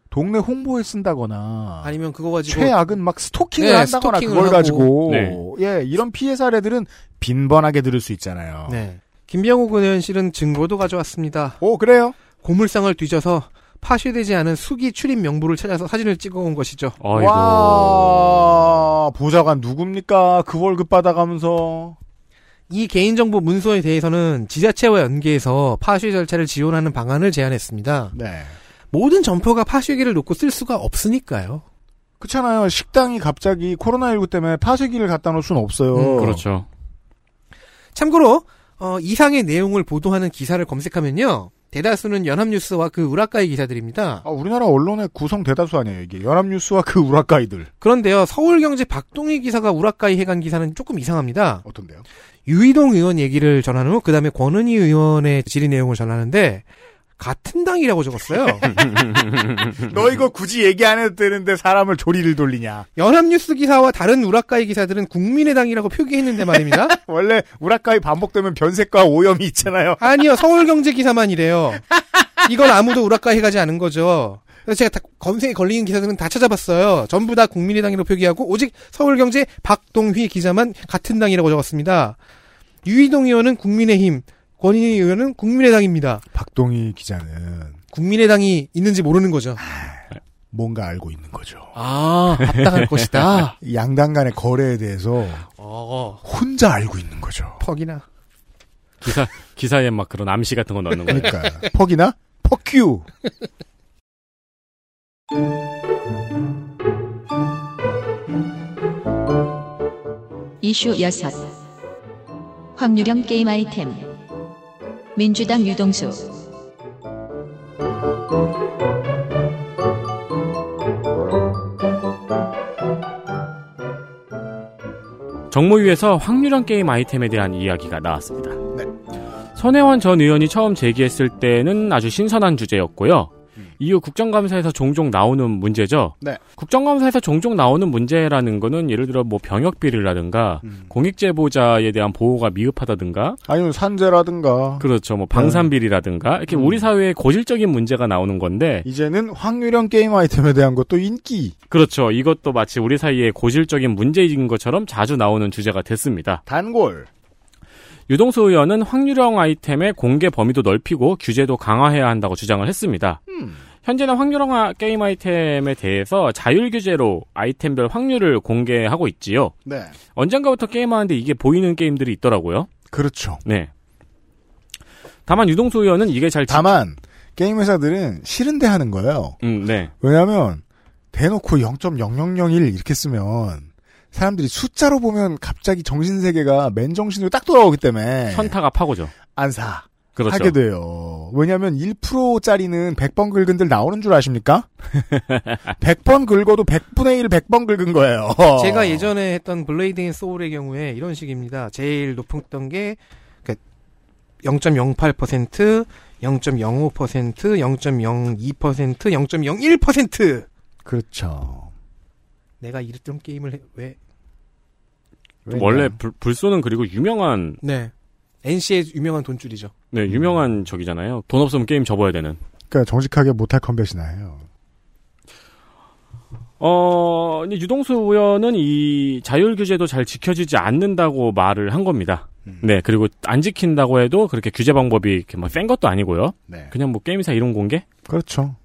동네 홍보에 쓴다거나 아니면 그거 가지고 최악은 막 스토킹을 네, 한다거나 스토킹을 그걸 하고. 가지고 네. 예 이런 피해 사례들은 빈번하게 들을 수 있잖아요. 네. 김병욱 의원실은 증거도 가져왔습니다. 오 그래요? 고물상을 뒤져서 파쇄되지 않은 수기 출입 명부를 찾아서 사진을 찍어온 것이죠. 어이고. 와 보좌관 누굽니까? 그 월급 받아가면서 이 개인정보 문서에 대해서는 지자체와 연계해서 파쇄 절차를 지원하는 방안을 제안했습니다. 네 모든 점포가 파쇄기를 놓고 쓸 수가 없으니까요. 그렇잖아요. 식당이 갑자기 코로나19 때문에 파쇄기를 갖다 놓을 수는 없어요. 음, 그렇죠. 참고로 어, 이상의 내용을 보도하는 기사를 검색하면요. 대다수는 연합뉴스와 그 우라카이 기사들입니다. 아, 우리나라 언론의 구성 대다수 아니에요, 이게. 연합뉴스와 그 우라카이들. 그런데요. 서울경제 박동희 기사가 우라카이 해간 기사는 조금 이상합니다. 어떤데요? 유이동 의원 얘기를 전하는 후 그 다음에 권은희 의원의 질의 내용을 전하는데 같은 당이라고 적었어요. 너 이거 굳이 얘기 안 해도 되는데 사람을 조리를 돌리냐. 연합뉴스 기사와 다른 우라카이 기사들은 국민의당이라고 표기했는데 말입니다. 원래 우라카이 반복되면 변색과 오염이 있잖아요. 아니요, 서울경제 기사만 이래요. 이건 아무도 우라카이 가지 않은 거죠. 그래서 제가 다 검색에 걸리는 기사들은 다 찾아봤어요. 전부 다 국민의당이라고 표기하고 오직 서울경제 박동휘 기자만 같은 당이라고 적었습니다. 유이동 의원은 국민의힘, 권인희 의원은 국민의당입니다. 박동희 기자는 국민의당이 있는지 모르는 거죠. 뭔가 알고 있는 거죠. 아, 합당할 것이다. 양당 간의 거래에 대해서 어, 혼자 알고 있는 거죠. 퍽이나. 기사 기사에 막 그런 암시 같은 거 넣는 거예요. 그러니까 퍽이나 퍽큐. 이슈 6. 확률형 게임 아이템. 민주당 유동수. 정무위에서 확률형 게임 아이템에 대한 이야기가 나왔습니다. 네. 손혜원 전 의원이 처음 제기했을 때는 아주 신선한 주제였고요. 이후 국정감사에서 종종 나오는 문제죠. 네. 국정감사에서 종종 나오는 문제라는 거는 예를 들어 뭐 병역 비리라든가 음. 공익 제보자에 대한 보호가 미흡하다든가 아니면 산재라든가. 그렇죠. 뭐 방산 비리라든가 이렇게 음. 우리 사회에 고질적인 문제가 나오는 건데 이제는 확률형 게임 아이템에 대한 것도 인기. 그렇죠. 이것도 마치 우리 사이에 고질적인 문제인 것처럼 자주 나오는 주제가 됐습니다. 단골. 유동수 의원은 확률형 아이템의 공개 범위도 넓히고 규제도 강화해야 한다고 주장을 했습니다. 음. 현재는 확률형 아- 게임 아이템에 대해서 자율 규제로 아이템별 확률을 공개하고 있지요. 네. 언젠가부터 게임하는데 이게 보이는 게임들이 있더라고요. 그렇죠. 네. 다만 유동수 의원은 이게 잘 지- 다만 게임 회사들은 싫은데 하는 거예요. 음, 네. 왜냐하면 대놓고 0.0001 이렇게 쓰면 사람들이 숫자로 보면 갑자기 정신 세계가 맨 정신으로 딱 돌아오기 때문에 현타가 파고죠. 안 사. 그렇죠. 하게 돼요. 왜냐하면 1%짜리는 100번 긁은들 나오는 줄 아십니까? 100번 긁어도 100분의 1 100번 긁은 거예요. 제가 예전에 했던 블레이드 앤 소울의 경우에 이런 식입니다. 제일 높았던 게 그러니까 0.08%, 0.05%, 0.02%, 0.01%. 그렇죠. 내가 이랬던 게임을 해, 왜? 원래 불, 불소는 그리고 유명한 네. NC의 유명한 돈줄이죠. 네, 유명한 적이잖아요. 돈 없으면 게임 접어야 되는. 그러니까 정직하게 못할 컴뱃이나 해요. 어, 이제 유동수 의원은 이 자율 규제도 잘 지켜지지 않는다고 말을 한 겁니다. 음. 네, 그리고 안 지킨다고 해도 그렇게 규제 방법이 이렇게 뭐센 것도 아니고요. 네. 그냥 뭐 게임사 이름 공개? 그렇죠.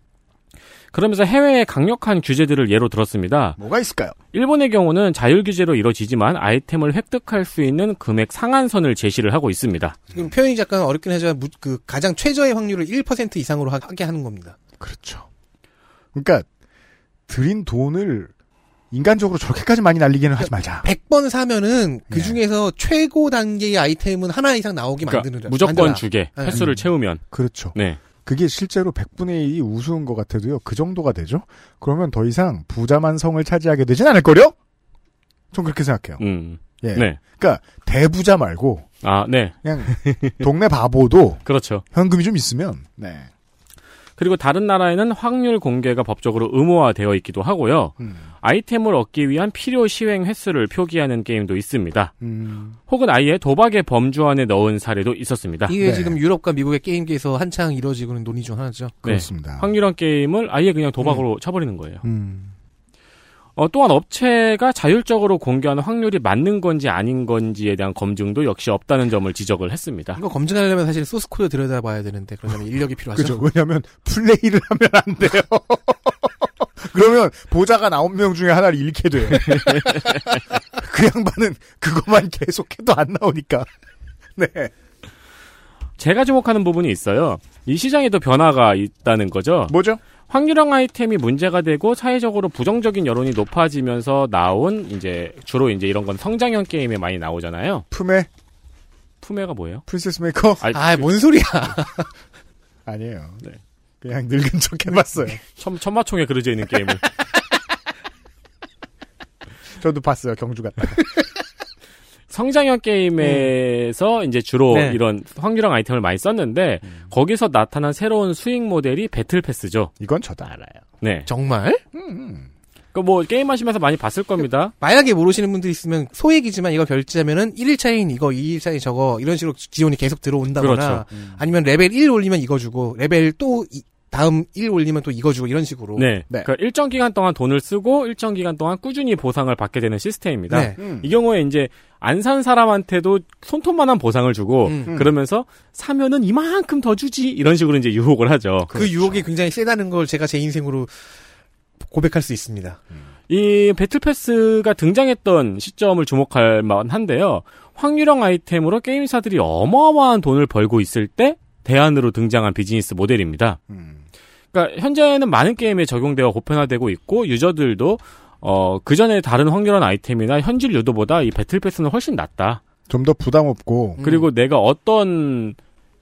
그러면서 해외의 강력한 규제들을 예로 들었습니다. 뭐가 있을까요? 일본의 경우는 자율 규제로 이뤄지지만 아이템을 획득할 수 있는 금액 상한선을 제시를 하고 있습니다. 지금 표현이 잠깐 어렵긴 하지만 무- 그 가장 최저의 확률을 1% 이상으로 하- 하게 하는 겁니다. 그렇죠. 그러니까 들인 돈을 인간적으로 저렇게까지 많이 날리기는 하지 말자. 100번 사면은 그 네. 중에서 최고 단계의 아이템은 하나 이상 나오게 그러니까 만드는 무조건 만들어라. 주게 네. 횟수를 음. 채우면 그렇죠. 네. 그게 실제로 100분의 1이 우스운 것 같아도요. 그 정도가 되죠. 그러면 더 이상 부자만 성을 차지하게 되진 않을 거요. 전 그렇게 생각해요. 음. 예. 네. 그러니까 대부자 말고 아, 네. 그냥 동네 바보도 그렇죠. 현금이 좀 있으면 네. 그리고 다른 나라에는 확률 공개가 법적으로 의무화되어 있기도 하고요. 음. 아이템을 얻기 위한 필요 시행 횟수를 표기하는 게임도 있습니다. 음. 혹은 아예 도박의 범주 안에 넣은 사례도 있었습니다. 이게 네. 지금 유럽과 미국의 게임계에서 한창 이루어지고 있는 논의 중 하나죠. 그렇습니다. 확률형 게임을 아예 그냥 도박으로 쳐버리는 거예요. 음. 어, 또한 업체가 자율적으로 공개하는 확률이 맞는 건지 아닌 건지에 대한 검증도 역시 없다는 점을 지적을 했습니다. 이거 검증하려면 사실 소스 코드 들여다봐야 되는데 그러려면 인력이 필요하죠. 그죠. 왜냐하면 플레이를 하면 안 돼요. 그러면 보자가 나온 명 중에 하나를 잃게 돼요. 그 양반은 그것만 계속해도 안 나오니까. 네. 제가 주목하는 부분이 있어요. 이 시장에도 변화가 있다는 거죠. 뭐죠? 확률형 아이템이 문제가 되고 사회적으로 부정적인 여론이 높아지면서 나온 이제 주로 이제 이런 건 성장형 게임에 많이 나오잖아요. 프메 프메가 뭐예요? 프린세스 메이커 아, 아, 뭔 소리야. 아니에요. 네. 그냥 늙은 척 해봤어요. 천, 천마총에 그려져 있는 게임을. 저도 봤어요. 경주 갔다. 성장형 게임에서 이제 주로 네. 이런 확률형 아이템을 많이 썼는데 거기서 나타난 새로운 수익 모델이 battle pass죠. 이건 저도 알아요. 네. 정말? 음. 그뭐 게임 하시면서 많이 봤을 겁니다. 만약에 모르시는 분들이 있으면 소액이지만 이거 결제하면은 1일차인 이거, 2일차인 저거 이런 식으로 지원이 계속 들어온다거나 그렇죠. 아니면 레벨 1 올리면 이거 주고 레벨 또 이- 다음 1 올리면 또 이거 주고 이런 식으로. 네. 네. 그 일정 기간 동안 돈을 쓰고 일정 기간 동안 꾸준히 보상을 받게 되는 시스템입니다. 네. 음. 이 경우에 이제 안 산 사람한테도 손톱만한 보상을 주고 음. 그러면서 사면은 이만큼 더 주지 이런 식으로 이제 유혹을 하죠. 그 유혹이 굉장히 세다는 걸 제가 제 인생으로 고백할 수 있습니다. 이 배틀 패스가 등장했던 시점을 주목할 만한데요. 확률형 아이템으로 게임사들이 어마어마한 돈을 벌고 있을 때 대안으로 등장한 비즈니스 모델입니다. 음. 그러니까 현재는 많은 게임에 적용되어 보편화되고 있고 유저들도 어, 그 전에 다른 확률형 아이템이나 현질 유도보다 이 배틀 패스는 훨씬 낫다. 좀 더 부담 없고. 그리고 내가 어떤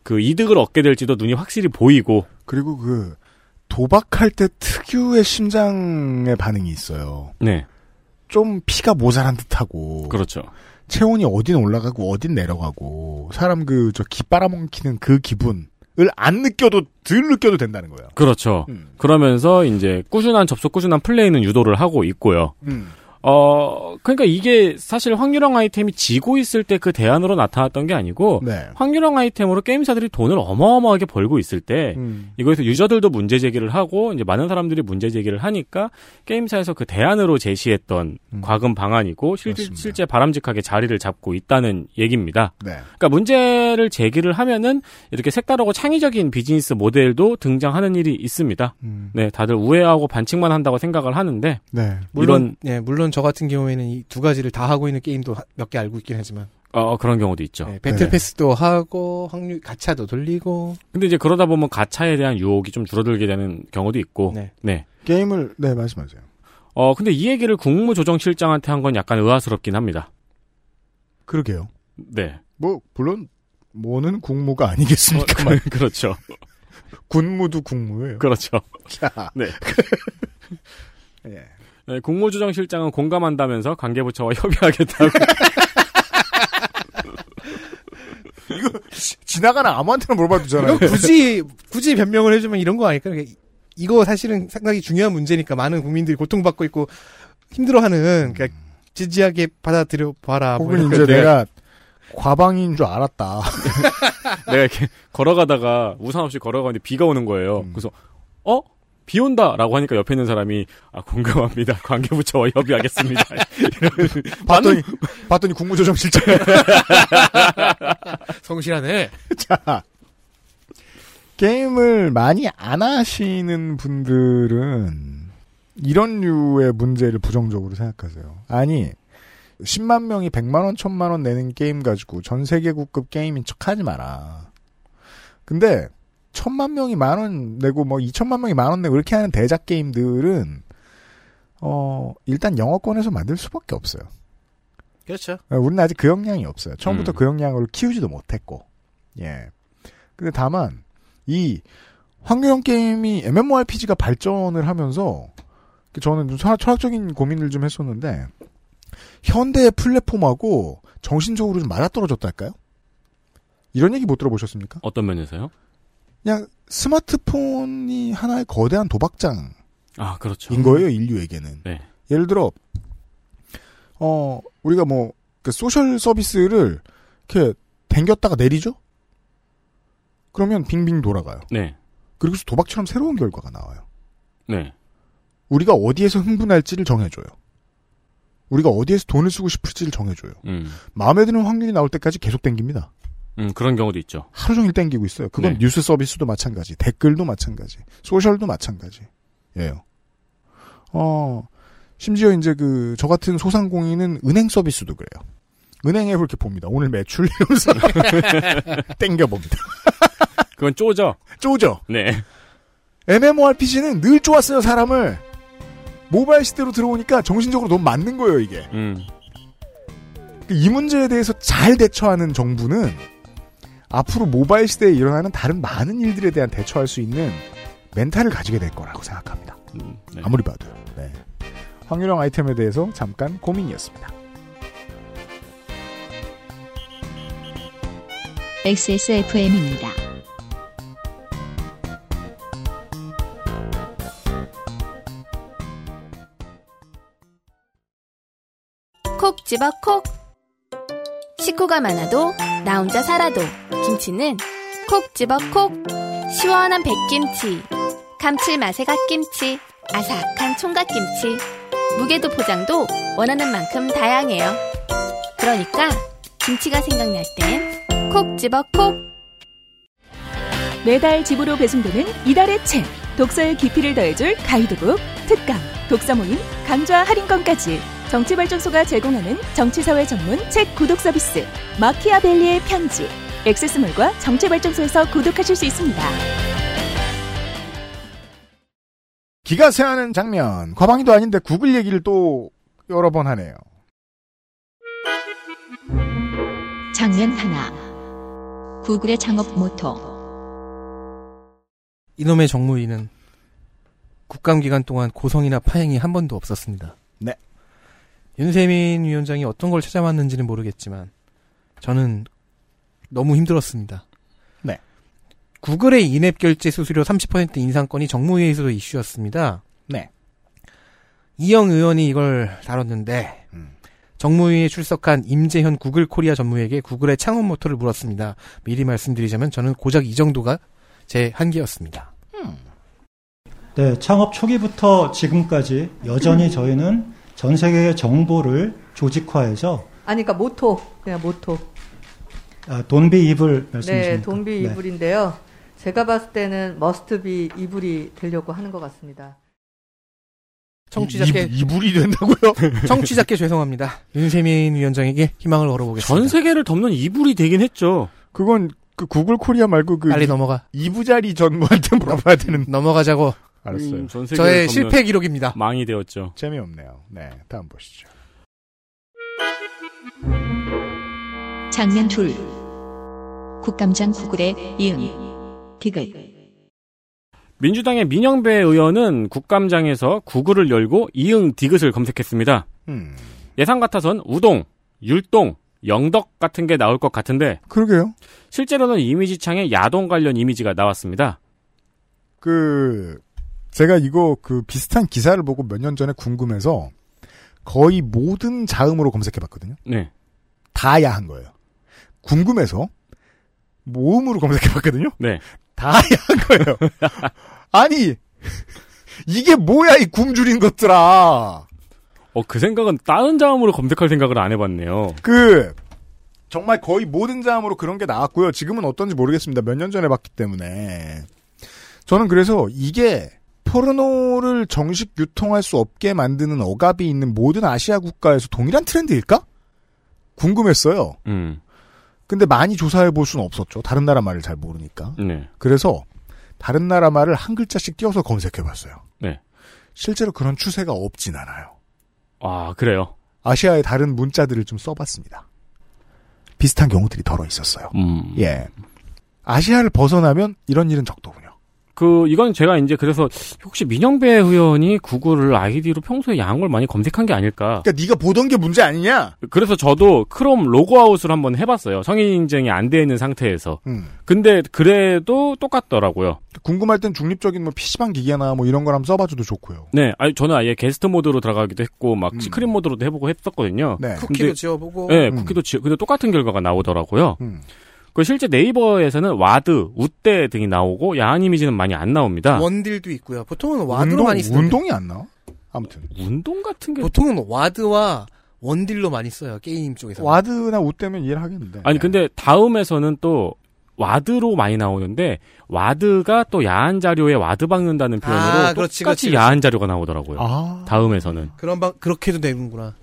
그 이득을 얻게 될지도 눈이 확실히 보이고. 그리고 그 도박할 때 특유의 심장의 반응이 있어요. 네. 좀 피가 모자란 듯하고. 그렇죠. 체온이 어딘 올라가고 어딘 내려가고. 사람 그 저 기 빨아먹히는 그 기분을 안 느껴도 덜 느껴도 된다는 거예요. 그렇죠 음. 그러면서 이제 꾸준한 접속 꾸준한 플레이는 유도를 하고 있고요 음. 어 그러니까 이게 사실 확률형 아이템이 지고 있을 때 그 대안으로 나타났던 게 아니고 네. 확률형 아이템으로 게임사들이 돈을 어마어마하게 벌고 있을 때 음. 이거에서 유저들도 문제 제기를 하고 이제 많은 사람들이 문제 제기를 하니까 게임사에서 그 대안으로 제시했던 음. 과금 방안이고 실. 실제 바람직하게 자리를 잡고 있다는 얘기입니다. 네. 그러니까 문제를 제기를 하면은 이렇게 색다르고 창의적인 비즈니스 모델도 등장하는 일이 있습니다. 음. 네, 다들 우회하고 반칙만 한다고 생각을 하는데 네. 물론 예, 물론 저 같은 경우에는 이 두 가지를 다 하고 있는 게임도 몇 개 알고 있긴 하지만 어, 그런 경우도 있죠. 예, 배틀 네. 패스도 하고 확률 가차도 돌리고 근데 이제 그러다 보면 가차에 대한 유혹이 좀 줄어들게 되는 경우도 있고 네. 네. 게임을 네 말씀하세요. 어, 근데 이 얘기를 국무조정실장한테 한 건 약간 의아스럽긴 합니다. 그러게요. 네. 뭐 물론 뭐는 국무가 아니겠습니까만 그렇죠. 군무도 국무예요. 그렇죠. 자, 네. 예. 네, 국무조정실장은 공감한다면서 관계부처와 협의하겠다고. 지나가는 아무한테나 물어봐도 되잖아요. 이거 굳이 굳이 변명을 해주면 이런 거 아닐까? 이거 사실은 상당히 중요한 문제니까 많은 국민들이 고통받고 있고 힘들어하는 그러니까 지지하게 받아들여 봐라. 뭐 혹은 이런 이제 네. 내가 과방인 줄 알았다. 내가 이렇게 걸어가다가 우산 없이 걸어가는데 비가 오는 거예요. 음. 그래서 어? 비 온다라고 하니까 옆에 있는 사람이 아 공감합니다. 관계부처와 협의하겠습니다. 봤더니 봤더니 국무조정실장. 성실하네. 자 게임을 많이 안 하시는 분들은 이런 류의 문제를 부정적으로 생각하세요. 아니 10만 명이 100만 원, 1000만 원 내는 게임 가지고 전 세계국급 게임인 척 하지 마라. 근데 천만 명이 만 원 내고 뭐 2천만 명이 만 원 내고 이렇게 하는 대작 게임들은 어 일단 영어권에서 만들 수밖에 없어요. 그렇죠. 어, 우리는 아직 그 역량이 없어요. 처음부터 음. 그 역량을 키우지도 못했고. 예. 근데 다만, 이 확률형 게임이 MMORPG가 발전을 하면서, 그 저는 좀 철학- 철학적인 고민을 좀 했었는데, 현대의 플랫폼하고 정신적으로 좀 맞아떨어졌달까요? 이런 얘기 못 들어보셨습니까? 어떤 면에서요? 그냥 스마트폰이 하나의 거대한 도박장인 아 그렇죠. 거예요, 인류에게는. 네. 예를 들어, 어, 우리가 뭐, 그 소셜 서비스를 이렇게 댕겼다가 내리죠? 그러면 빙빙 돌아가요. 네. 그리고서 도박처럼 새로운 결과가 나와요. 네. 우리가 어디에서 흥분할지를 정해줘요. 우리가 어디에서 돈을 쓰고 싶을지를 정해줘요. 음. 마음에 드는 확률이 나올 때까지 계속 땡깁니다. 음 그런 경우도 있죠. 하루 종일 땡기고 있어요. 그건 네. 뉴스 서비스도 마찬가지, 댓글도 마찬가지, 소셜도 마찬가지. 예요. 어, 심지어 이제 그, 저 같은 소상공인은 은행 서비스도 그래요. 은행 앱을 이렇게 봅니다. 오늘 매출 이러면서 땡겨봅니다. 그건 쪼죠. 쪼죠? 네. MMORPG는 늘 쪼았어요, 사람을. 모바일 시대로 들어오니까 정신적으로 너무 맞는 거예요, 이게. 음. 이 문제에 대해서 잘 대처하는 정부는 앞으로 모바일 시대에 일어나는 다른 많은 일들에 대한 대처할 수 있는 멘탈을 가지게 될 거라고 생각합니다. 음, 네. 아무리 봐도요. 네. 확률형 아이템에 대해서 잠깐 고민이었습니다. XSFM입니다. 콕 집어 콕. 식구가 많아도 나 혼자 살아도 김치는 콕 집어 콕. 시원한 백김치, 감칠맛의 갓김치, 아삭한 총각김치. 무게도 포장도 원하는 만큼 다양해요. 그러니까 김치가 생각날 땐 콕 집어 콕. 매달 집으로 배송되는 이달의 책. 독서의 깊이를 더해줄 가이드북, 특강, 독서 모임, 강좌 할인권까지 정치발전소가 제공하는 정치사회 전문 책 구독 서비스 마키아벨리의 편지 액세스몰과 정치발전소에서 구독하실 수 있습니다. 기가 새하는 장면. 과방위도 아닌데 구글 얘기를 또 여러 번 하네요. 장면 하나. 구글의 창업 모토. 이놈의 정무위는 국감 기간 동안 고성이나 파행이 한 번도 없었습니다. 네. 윤세민 위원장이 어떤 걸 찾아왔는지는 모르겠지만 저는 너무 힘들었습니다. 네. 구글의 인앱 결제 수수료 30% 인상권이 정무위에서도 이슈였습니다. 네. 이영 의원이 이걸 다뤘는데 음. 정무위에 출석한 임재현 구글 코리아 전무에게 구글의 창업 모토를 물었습니다. 미리 말씀드리자면 저는 고작 이 정도가 제 한계였습니다. 네, 창업 초기부터 지금까지 여전히 저희는 전 세계의 정보를 조직화해서 아니, 그러니까 모토, 그냥 모토. 아, Don't be evil 말씀이십니까? 네, Don't be 네. evil인데요. 제가 봤을 때는 must be evil이 되려고 하는 것 같습니다. 청취자께 이, 이불이 된다고요? 청취자께 죄송합니다. 윤세민 위원장에게 희망을 걸어보겠습니다. 전 세계를 덮는 이불이 되긴 했죠. 그건 그 구글 코리아 말고 그 빨리 넘어가. 이부자리 전무한테 물어봐야 되는. 넘어가자고. 알았어요. 음, 저의 실패 기록입니다. 망이 되었죠. 재미없네요. 네, 다음 보시죠. 장면 둘. 국감장 구글의 이응. 디귿. 민주당의 민영배 의원은 국감장에서 구글을 열고 이응 디귿을 검색했습니다. 음, 예상 같아선 우동, 율동, 영덕 같은 게 나올 것 같은데 그러게요. 실제로는 이미지창에 야동 관련 이미지가 나왔습니다. 그 제가 이거 그 비슷한 기사를 보고 몇 년 전에 궁금해서 거의 모든 자음으로 검색해 봤거든요. 네. 다 야 한 거예요. 궁금해서 모음으로 검색해 봤거든요. 네. 다 야 한 거예요. 아니 이게 뭐야 이 굶주린 것들아. 어, 그 생각은 다른 자음으로 검색할 생각을 안 해봤네요. 그 정말 거의 모든 자음으로 그런 게 나왔고요. 지금은 어떤지 모르겠습니다. 몇 년 전에 봤기 때문에 저는 그래서 이게 포르노를 정식 유통할 수 없게 만드는 억압이 있는 모든 아시아 국가에서 동일한 트렌드일까? 궁금했어요. 음, 근데 많이 조사해 볼 수는 없었죠. 다른 나라 말을 잘 모르니까. 네. 그래서 다른 나라 말을 한 글자씩 띄워서 검색해 봤어요. 네. 실제로 그런 추세가 없진 않아요. 아, 그래요. 아시아의 다른 문자들을 좀 써봤습니다. 비슷한 경우들이 더러 있었어요. 음. 예. 아시아를 벗어나면 이런 일은 적더군요. 그, 이건 제가 이제 그래서 혹시 민형배 의원이 구글 아이디로 평소에 야한 걸 많이 검색한 게 아닐까. 그러니까 네가 보던 게 문제 아니냐? 그래서 저도 크롬 로그아웃을 한번 해봤어요. 성인 인증이 안 돼 있는 상태에서. 음. 근데 그래도 똑같더라고요. 궁금할 땐 중립적인 뭐 PC방 기계나 뭐 이런 걸 한번 써봐줘도 좋고요. 네, 아니 저는 아예 게스트 모드로 들어가기도 했고 막 음. secret 모드로도 해보고 했었거든요. 네. 쿠키도 지워보고. 네, 음. 쿠키도 지 근데 똑같은 결과가 나오더라고요. 음. 그 실제 네이버에서는 와드, 우대 등이 나오고 야한 이미지는 많이 안 나옵니다. 원딜도 있고요. 보통은 와드로 운동, 많이 쓰는데. 운동이 안 나와? 아무튼. 운동 같은 게 보통은 와드와 원딜로 많이 써요. 게임 쪽에서. 와드나 옷 때문에 이해를 하겠는데. 아니 근데 다음에서는 또 와드로 많이 나오는데 와드가 또 야한 자료에 와드 박는다는 표현으로 아, 그렇지, 똑같이 그렇지, 야한 자료가 나오더라고요. 아. 다음에서는 그런 방 그렇게도 되는구나.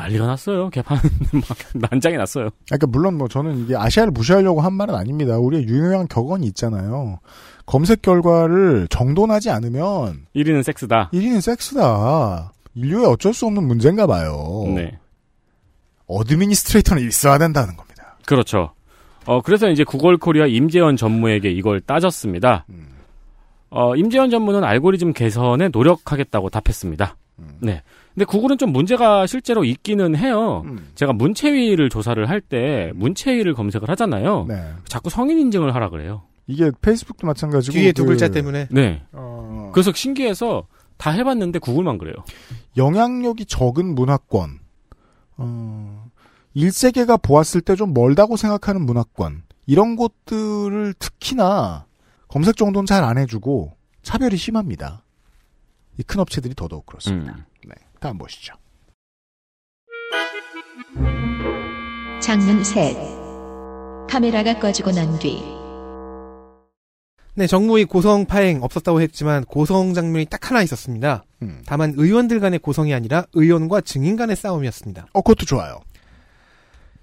난리가 났어요. 개판 막 난장이 났어요. 그러니까 물론 뭐 저는 이게 아시아를 무시하려고 한 말은 아닙니다. 우리의 유명한 격언이 있잖아요. 검색 결과를 정돈하지 않으면 1위는 섹스다. 1위는 섹스다. 인류의 어쩔 수 없는 문제인가 봐요. 네. administrator는 있어야 된다는 겁니다. 그렇죠. 어, 그래서 이제 구글 코리아 임재원 전무에게 이걸 따졌습니다. 음. 어, 임재원 전무는 알고리즘 개선에 노력하겠다고 답했습니다. 음. 네. 근데 구글은 좀 문제가 실제로 있기는 해요. 음. 제가 문체위를 조사를 할 때 문체위를 검색을 하잖아요. 네. 자꾸 성인 인증을 하라 그래요. 이게 페이스북도 마찬가지고 뒤에 두 그, 글자 때문에. 네. 어, 그래서 신기해서 다 해봤는데 구글만 그래요. 영향력이 적은 문화권, 어, 1세계가 보았을 때 좀 멀다고 생각하는 문화권, 이런 곳들을 특히나 검색 정도는 잘 안 해주고 차별이 심합니다. 이 큰 업체들이 더더욱 그렇습니다. 음. 네. 다음 보시죠. 장면 셋. 카메라가 꺼지고 난 뒤. 네, 정무위 고성 파행 없었다고 했지만 고성 장면이 딱 하나 있었습니다. 음. 다만 의원들 간의 고성이 아니라 의원과 증인 간의 싸움이었습니다. 어, 그것도 좋아요.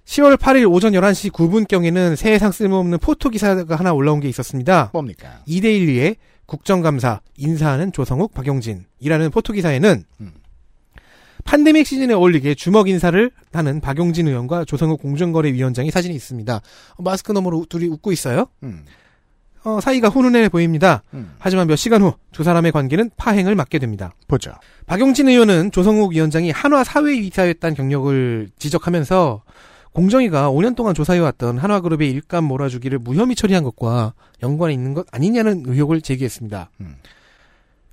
10월 8일 오전 11시 9분경에는 세상 쓸모없는 포토 기사가 하나 올라온 게 있었습니다. 뭡니까? 이데일리의 국정감사 인사하는 조성욱 박용진이라는 포토 기사에는 음. 팬데믹 시즌에 어울리게 주먹 인사를 하는 박용진 의원과 조성욱 공정거래위원장의 사진이 있습니다. 어, 마스크 너머로 둘이 웃고 있어요. 음. 어, 사이가 훈훈해 보입니다. 음. 하지만 몇 시간 후 두 사람의 관계는 파행을 맞게 됩니다. 보죠. 박용진 의원은 조성욱 위원장이 한화 사회이사였다는 경력을 지적하면서 공정위가 5년 동안 조사해왔던 한화그룹의 일감 몰아주기를 무혐의 처리한 것과 연관이 있는 것 아니냐는 의혹을 제기했습니다. 음.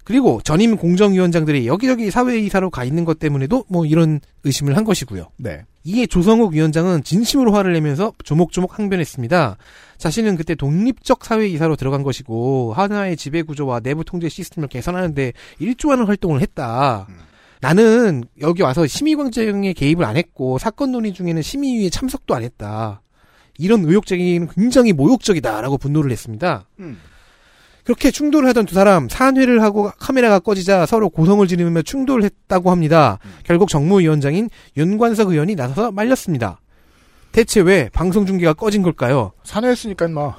그리고 전임 공정위원장들이 여기저기 사회이사로 가 있는 것 때문에도 뭐 이런 의심을 한 것이고요. 네. 이에 조성욱 위원장은 진심으로 화를 내면서 조목조목 항변했습니다. 자신은 그때 독립적 사회이사로 들어간 것이고 하나의 지배구조와 내부 통제 시스템을 개선하는데 일조하는 활동을 했다. 나는 여기 와서 심의광장에 개입을 안 했고 사건 논의 중에는 심의위에 참석도 안 했다. 이런 의혹 제기는 굉장히 모욕적이다라고 분노를 했습니다. 음. 그렇게 충돌을 하던 두 사람 사안회를 하고 카메라가 꺼지자 서로 고성을 지르며 충돌을 했다고 합니다. 결국 정무위원장인 윤관석 의원이 나서서 말렸습니다. 대체 왜 방송 중계가 꺼진 걸까요? 산회했으니까 뭐.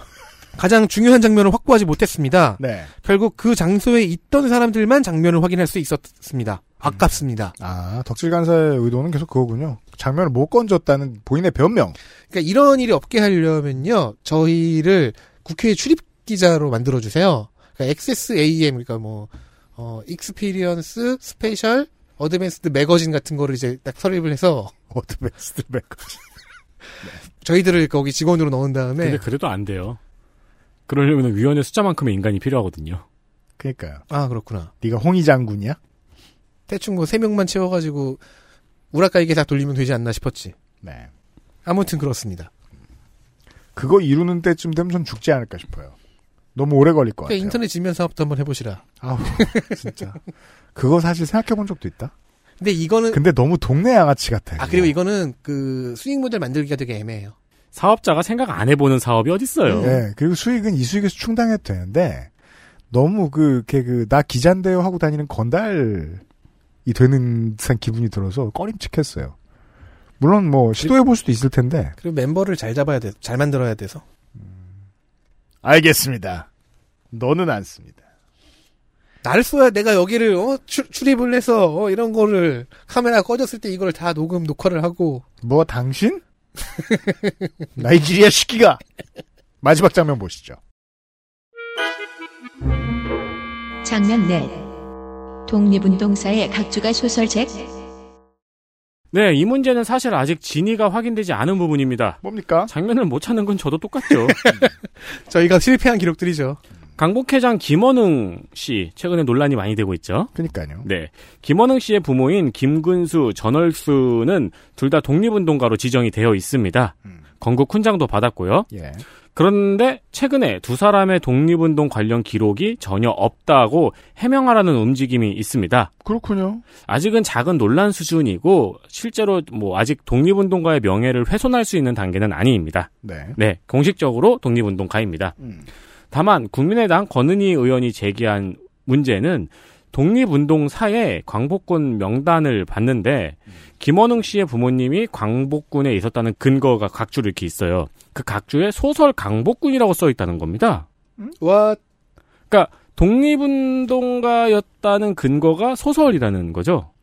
가장 중요한 장면을 확보하지 못했습니다. 네. 결국 그 장소에 있던 사람들만 장면을 확인할 수 있었습니다. 아깝습니다. 아, 덕질 간사의 의도는 계속 그거군요. 장면을 못 건졌다는 본인의 변명. 그러니까 이런 일이 없게 하려면요, 저희를 국회 출입 기자로 만들어 주세요. 그러니까 XSAM 그러니까 뭐 어, experience special advanced magazine 같은 거를 이제 딱 설립을 해서 advanced magazine 저희들을 거기 직원으로 넣은 다음에 근데 그래도 안 돼요. 그러려면 위원회 숫자만큼의 인간이 필요하거든요. 그러니까요. 아 그렇구나. 네가 홍희 장군이야? 대충 뭐 세 명만 채워가지고 우라카이게 다 돌리면 되지 않나 싶었지. 네. 아무튼 그렇습니다. 그거 이루는 때쯤 되면 전 죽지 않을까 싶어요. 너무 오래 걸릴 것 같아요. 인터넷 지면 사업도 한번 해보시라. 아우, 진짜. 그거 사실 생각해 본 적도 있다? 근데 이거는 근데 너무 동네 양아치 같아요. 아 그리고 이거는 그 수익 모델 만들기가 되게 애매해요. 사업자가 생각 안 해보는 사업이 어딨어요. 예, 그리고 수익은 이 수익에서 충당해도 되는데, 너무 그, 걔 그, 나 기자인데요 하고 다니는 건달 이 되는 듯한 기분이 들어서 꺼림칙했어요. 물론 뭐, 시도해 볼 수도 있을 텐데. 그리고 멤버를 잘 잡아야 돼, 잘 만들어야 돼서. 알겠습니다. 너는 안 씁니다. 날 쏘야 내가 여기를 어, 출, 출입을 해서 어, 이런 거를 카메라 꺼졌을 때 이걸 다 녹음 녹화를 하고 뭐, 당신? 나이지리아 시끼가! 마지막 장면 보시죠. 장면 넷 독립운동사의 각주가 소설책 네, 이 문제는 사실 아직 진위가 확인되지 않은 부분입니다. 뭡니까? 장면을 못 찾는 건 저도 똑같죠. 저희가 실패한 기록들이죠. 강북회장 김원흥 씨 최근에 논란이 많이 되고 있죠. 그니까요. 네, 김원흥 씨의 부모인 김근수, 전월수는 둘 다 독립운동가로 지정이 되어 있습니다. 건국 훈장도 받았고요. 예. 그런데 최근에 두 사람의 독립운동 관련 기록이 전혀 없다고 해명하라는 움직임이 있습니다. 그렇군요. 아직은 작은 논란 수준이고 실제로 뭐 아직 독립운동가의 명예를 훼손할 수 있는 단계는 아닙니다. 네. 네, 공식적으로 독립운동가입니다. 음. 다만 국민의당 권은희 의원이 제기한 문제는 독립운동사의 광복군 명단을 봤는데 김원흥 씨의 부모님이 광복군에 있었다는 근거가 각주로 이렇게 있어요. 그 각주에 소설 강복군이라고 써 있다는 겁니다. 와 그러니까 독립운동가였다는 근거가 소설이라는 거죠.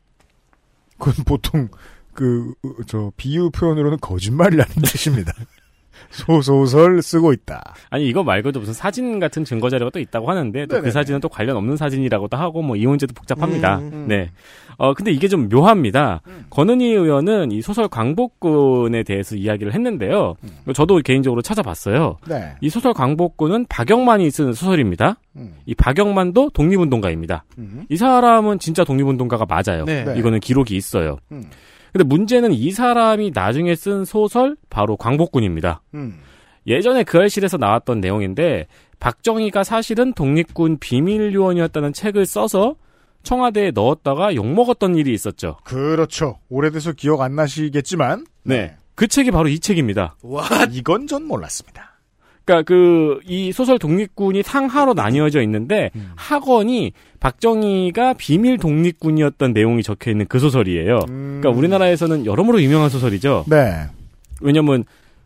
그건 보통, 그, 저, 비유 표현으로는 거짓말이라는 뜻입니다. 소소설 쓰고 있다. 아니 이거 말고도 무슨 사진 같은 증거 자료가 또 있다고 하는데 또. 그 사진은 또 관련 없는 사진이라고도 하고 뭐 이 문제도 복잡합니다. 음, 음. 네. 어 근데 이게 좀 묘합니다. 권은희 의원은 이 소설 광복군에 대해서 이야기를 했는데요. 저도 개인적으로 찾아봤어요. 네. 이 소설 광복군은 박영만이 쓴 소설입니다. 음. 이 박영만도 독립운동가입니다. 음. 이 사람은 진짜 독립운동가가 맞아요. 네. 네. 이거는 기록이 있어요. 음. 근데 문제는 이 사람이 나중에 쓴 소설 바로 광복군입니다. 음. 예전에 그 알실에서 나왔던 내용인데 박정희가 사실은 독립군 비밀 요원이었다는 책을 써서 청와대에 넣었다가 욕 먹었던 일이 있었죠. 그렇죠. 오래돼서 기억 안 나시겠지만. 네. 그 책이 바로 이 책입니다. 와 이건 전 몰랐습니다. 그러니까 그 이 소설 독립군이 상하로 나뉘어져 있는데 음. 학원이 박정희가 비밀 독립군이었던 내용이 적혀 있는 그 소설이에요. 그러니까 우리나라에서는 여러모로 유명한 소설이죠. 네. 왜냐면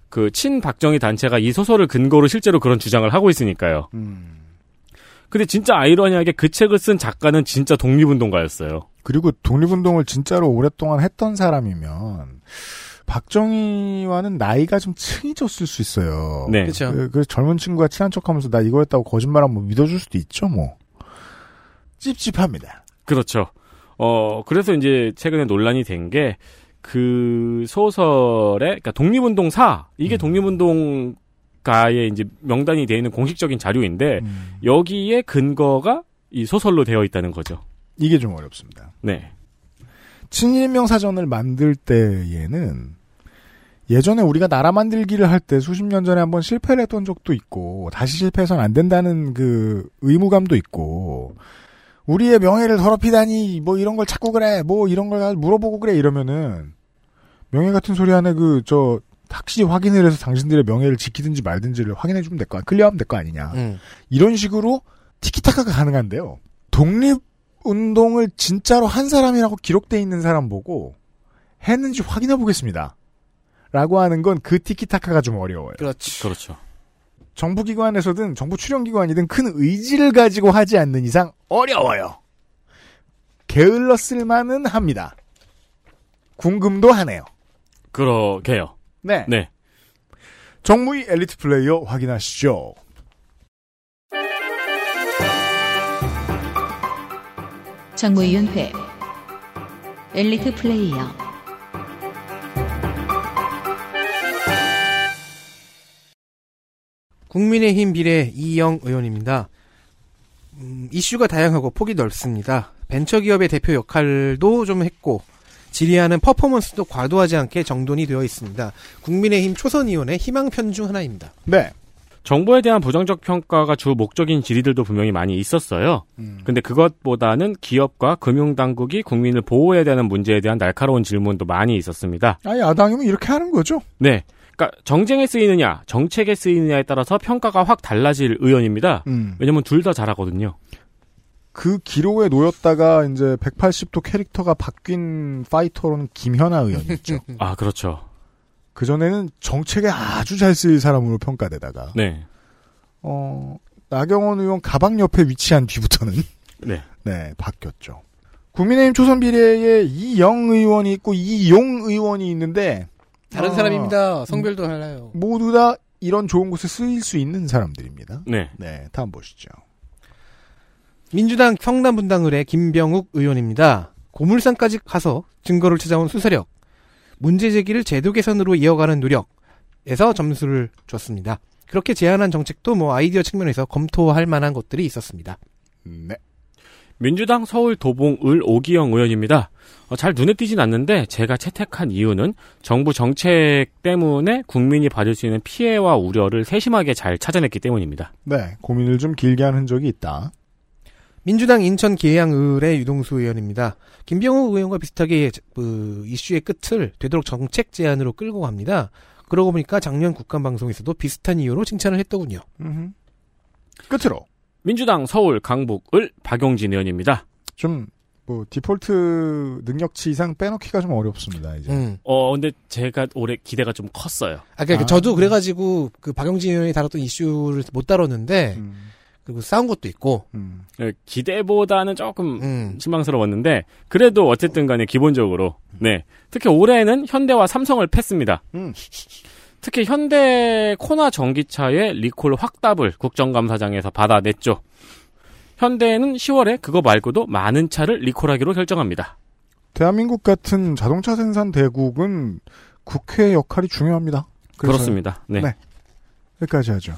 그 친박정희 단체가 이 소설을 근거로 실제로 그런 주장을 하고 있으니까요. 음. 근데 진짜 아이러니하게 그 책을 쓴 작가는 진짜 독립운동가였어요. 그리고 독립운동을 진짜로 오랫동안 했던 사람이면 박정희와는 나이가 좀 층이 졌을 수 있어요. 네. 그렇죠. 그, 그 젊은 친구가 친한 척하면서 나 이거 했다고 거짓말하면 뭐 믿어줄 수도 있죠, 뭐. 찝찝합니다. 그렇죠. 어, 그래서 이제 최근에 논란이 된 게, 그 소설에, 그러니까 독립운동사, 이게 독립운동 가의 이제 명단이 되어 있는 공식적인 자료인데, 음. 여기에 근거가 이 소설로 되어 있다는 거죠. 이게 좀 어렵습니다. 네. 친일명 사전을 만들 때에는 예전에 우리가 나라 만들기를 할 때 수십 년 전에 한번 실패를 했던 적도 있고 다시 실패해서는 안 된다는 그 의무감도 있고 우리의 명예를 더럽히다니 뭐 이런 걸 찾고 그래 뭐 이런 걸 물어보고 그래 이러면은 명예 같은 소리 안에 그 저 확실히 확인을 해서 당신들의 명예를 지키든지 말든지를 확인해 주면 될 거, 클리어하면 될 거 아니냐. 음. 이런 식으로 티키타카가 가능한데요. 독립 운동을 진짜로 한 사람이라고 기록돼 있는 사람 보고 했는지 확인해 보겠습니다. 라고 하는 건 그 티키타카가 좀 어려워요. 그렇지. 그렇죠. 정부기관에서든 정부 출연기관이든 큰 의지를 가지고 하지 않는 이상 어려워요. 게을러 쓸만은 합니다. 궁금도 하네요. 그러게요. 네. 네. 정무위 엘리트 플레이어 확인하시죠. 정무위원회 엘리트 플레이어 국민의힘 비례 이영 의원입니다. 음, 이슈가 다양하고 폭이 넓습니다. 벤처기업의 대표 역할도 좀 했고 질의하는 퍼포먼스도 과도하지 않게 정돈이 되어 있습니다. 국민의힘 초선의원의 희망편 중 하나입니다. 네. 정부에 대한 부정적 평가가 주 목적인 질의들도 분명히 많이 있었어요. 음. 근데 그것보다는 기업과 금융당국이 국민을 보호해야 되는 문제에 대한 날카로운 질문도 많이 있었습니다. 아, 야당이면 이렇게 하는 거죠. 네. 그러니까 정쟁에 쓰이느냐, 정책에 쓰이느냐에 따라서 평가가 확 달라질 의원입니다. 음. 왜냐면 둘 다 잘하거든요. 그 기로에 놓였다가 이제 180도 캐릭터가 바뀐 파이터로는 김현아 의원이었죠. 아, 그렇죠. 그전에는 정책에 아주 잘 쓰일 사람으로 평가되다가 네. 어, 나경원 의원 가방 옆에 위치한 뒤부터는 네. 네, 바뀌었죠. 국민의힘 초선 비례에 이영 의원이 있고 이용 의원이 있는데 다른 아, 사람입니다. 성별도 달라요. 모두 다 이런 좋은 곳에 쓰일 수 있는 사람들입니다. 네. 네, 다음 보시죠. 민주당 성남분당을의 김병욱 의원입니다. 고물상까지 가서 증거를 찾아온 수사력, 문제 제기를 제도 개선으로 이어가는 노력에서 점수를 줬습니다. 그렇게 제안한 정책도 뭐 아이디어 측면에서 검토할 만한 것들이 있었습니다. 네. 민주당 서울 도봉 을 오기영 의원입니다. 어, 잘 눈에 띄진 않는데 제가 채택한 이유는 정부 정책 때문에 국민이 받을 수 있는 피해와 우려를 세심하게 잘 찾아냈기 때문입니다. 네, 고민을 좀 길게 한 흔적이 있다. 민주당 인천 계양을의 유동수 의원입니다. 김병욱 의원과 비슷하게 그 이슈의 끝을 되도록 정책 제안으로 끌고 갑니다. 그러고 보니까 작년 국감 방송에서도 비슷한 이유로 칭찬을 했더군요. 음흠. 끝으로 민주당 서울 강북을 박용진 의원입니다. 좀 뭐 디폴트 능력치 이상 빼놓기가 좀 어렵습니다. 이제. 음. 어, 근데 제가 올해 기대가 좀 컸어요. 아, 그러니까 아. 저도 그래가지고 그 박용진 의원이 다뤘던 이슈를 못 다뤘는데 음, 그리고 싸운 것도 있고. 음. 예, 기대보다는 조금 음. 실망스러웠는데 그래도 어쨌든 간에 기본적으로 네 특히 올해는 현대와 삼성을 팼습니다. 음. 특히 현대 코나 전기차의 리콜 확답을 국정감사장에서 받아냈죠. 현대는 10월에 그거 말고도 많은 차를 리콜하기로 결정합니다. 대한민국 같은 자동차 생산 대국은 국회의 역할이 중요합니다. 그래서 그렇습니다. 네. 네. 여기까지 하죠.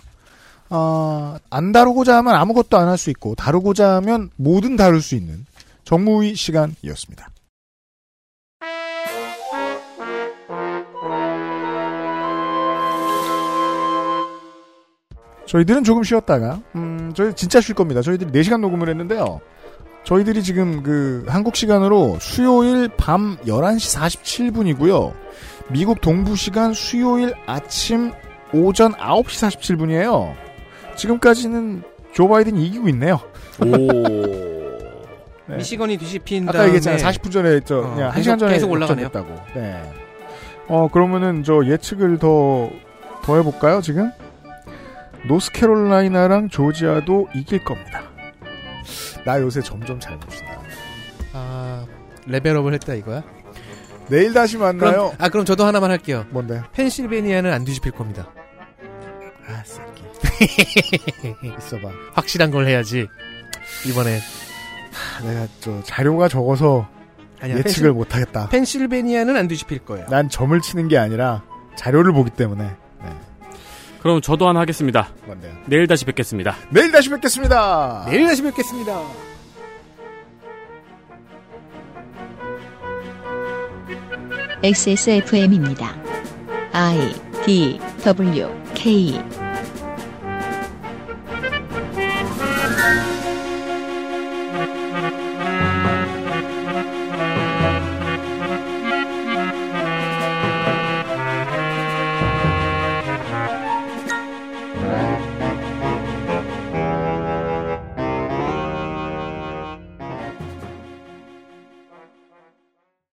아, 안 다루고자 하면 아무것도 안 할 수 있고 다루고자 하면 뭐든 다룰 수 있는 정무위 시간이었습니다. 저희들은 조금 쉬었다가 음, 저희 진짜 쉴 겁니다. 저희들이 4시간 녹음을 했는데요. 저희들이 지금 그 한국 시간으로 수요일 밤 11시 47분이고요. 미국 동부 시간 수요일 아침 오전 9시 47분이에요. 지금까지는 조 바이든이 이기고 있네요. 오. 네. 미시건이 뒤집힌 아까 다음에 얘기했잖아요. 40분 전에 저 어, 그냥 한 계속- 시간 전에 계속 올라가네요. 역전됐다고. 네. 어 그러면은 저 예측을 더 더 해볼까요? 지금 노스캐롤라이나랑 조지아도 이길 겁니다. 나 요새 점점 잘 봅시다. 아, 레벨업을 했다 이거야? 내일 다시 만나요. 그럼, 아 그럼 저도 하나만 할게요. 뭔데? 펜실베니아는 안 뒤집힐 겁니다. 아 새끼. 있어봐. 확실한 걸 해야지. 이번에 내가 저 자료가 적어서 아니야, 예측을 펜실- 못하겠다. 펜실베니아는 안 뒤집힐 거예요. 난 점을 치는 게 아니라 자료를 보기 때문에. 네. 그럼 저도 하나 하겠습니다. 뭔데요? 내일 다시 뵙겠습니다. 내일 다시 뵙겠습니다. 내일 다시 뵙겠습니다. XSFM입니다. I D W K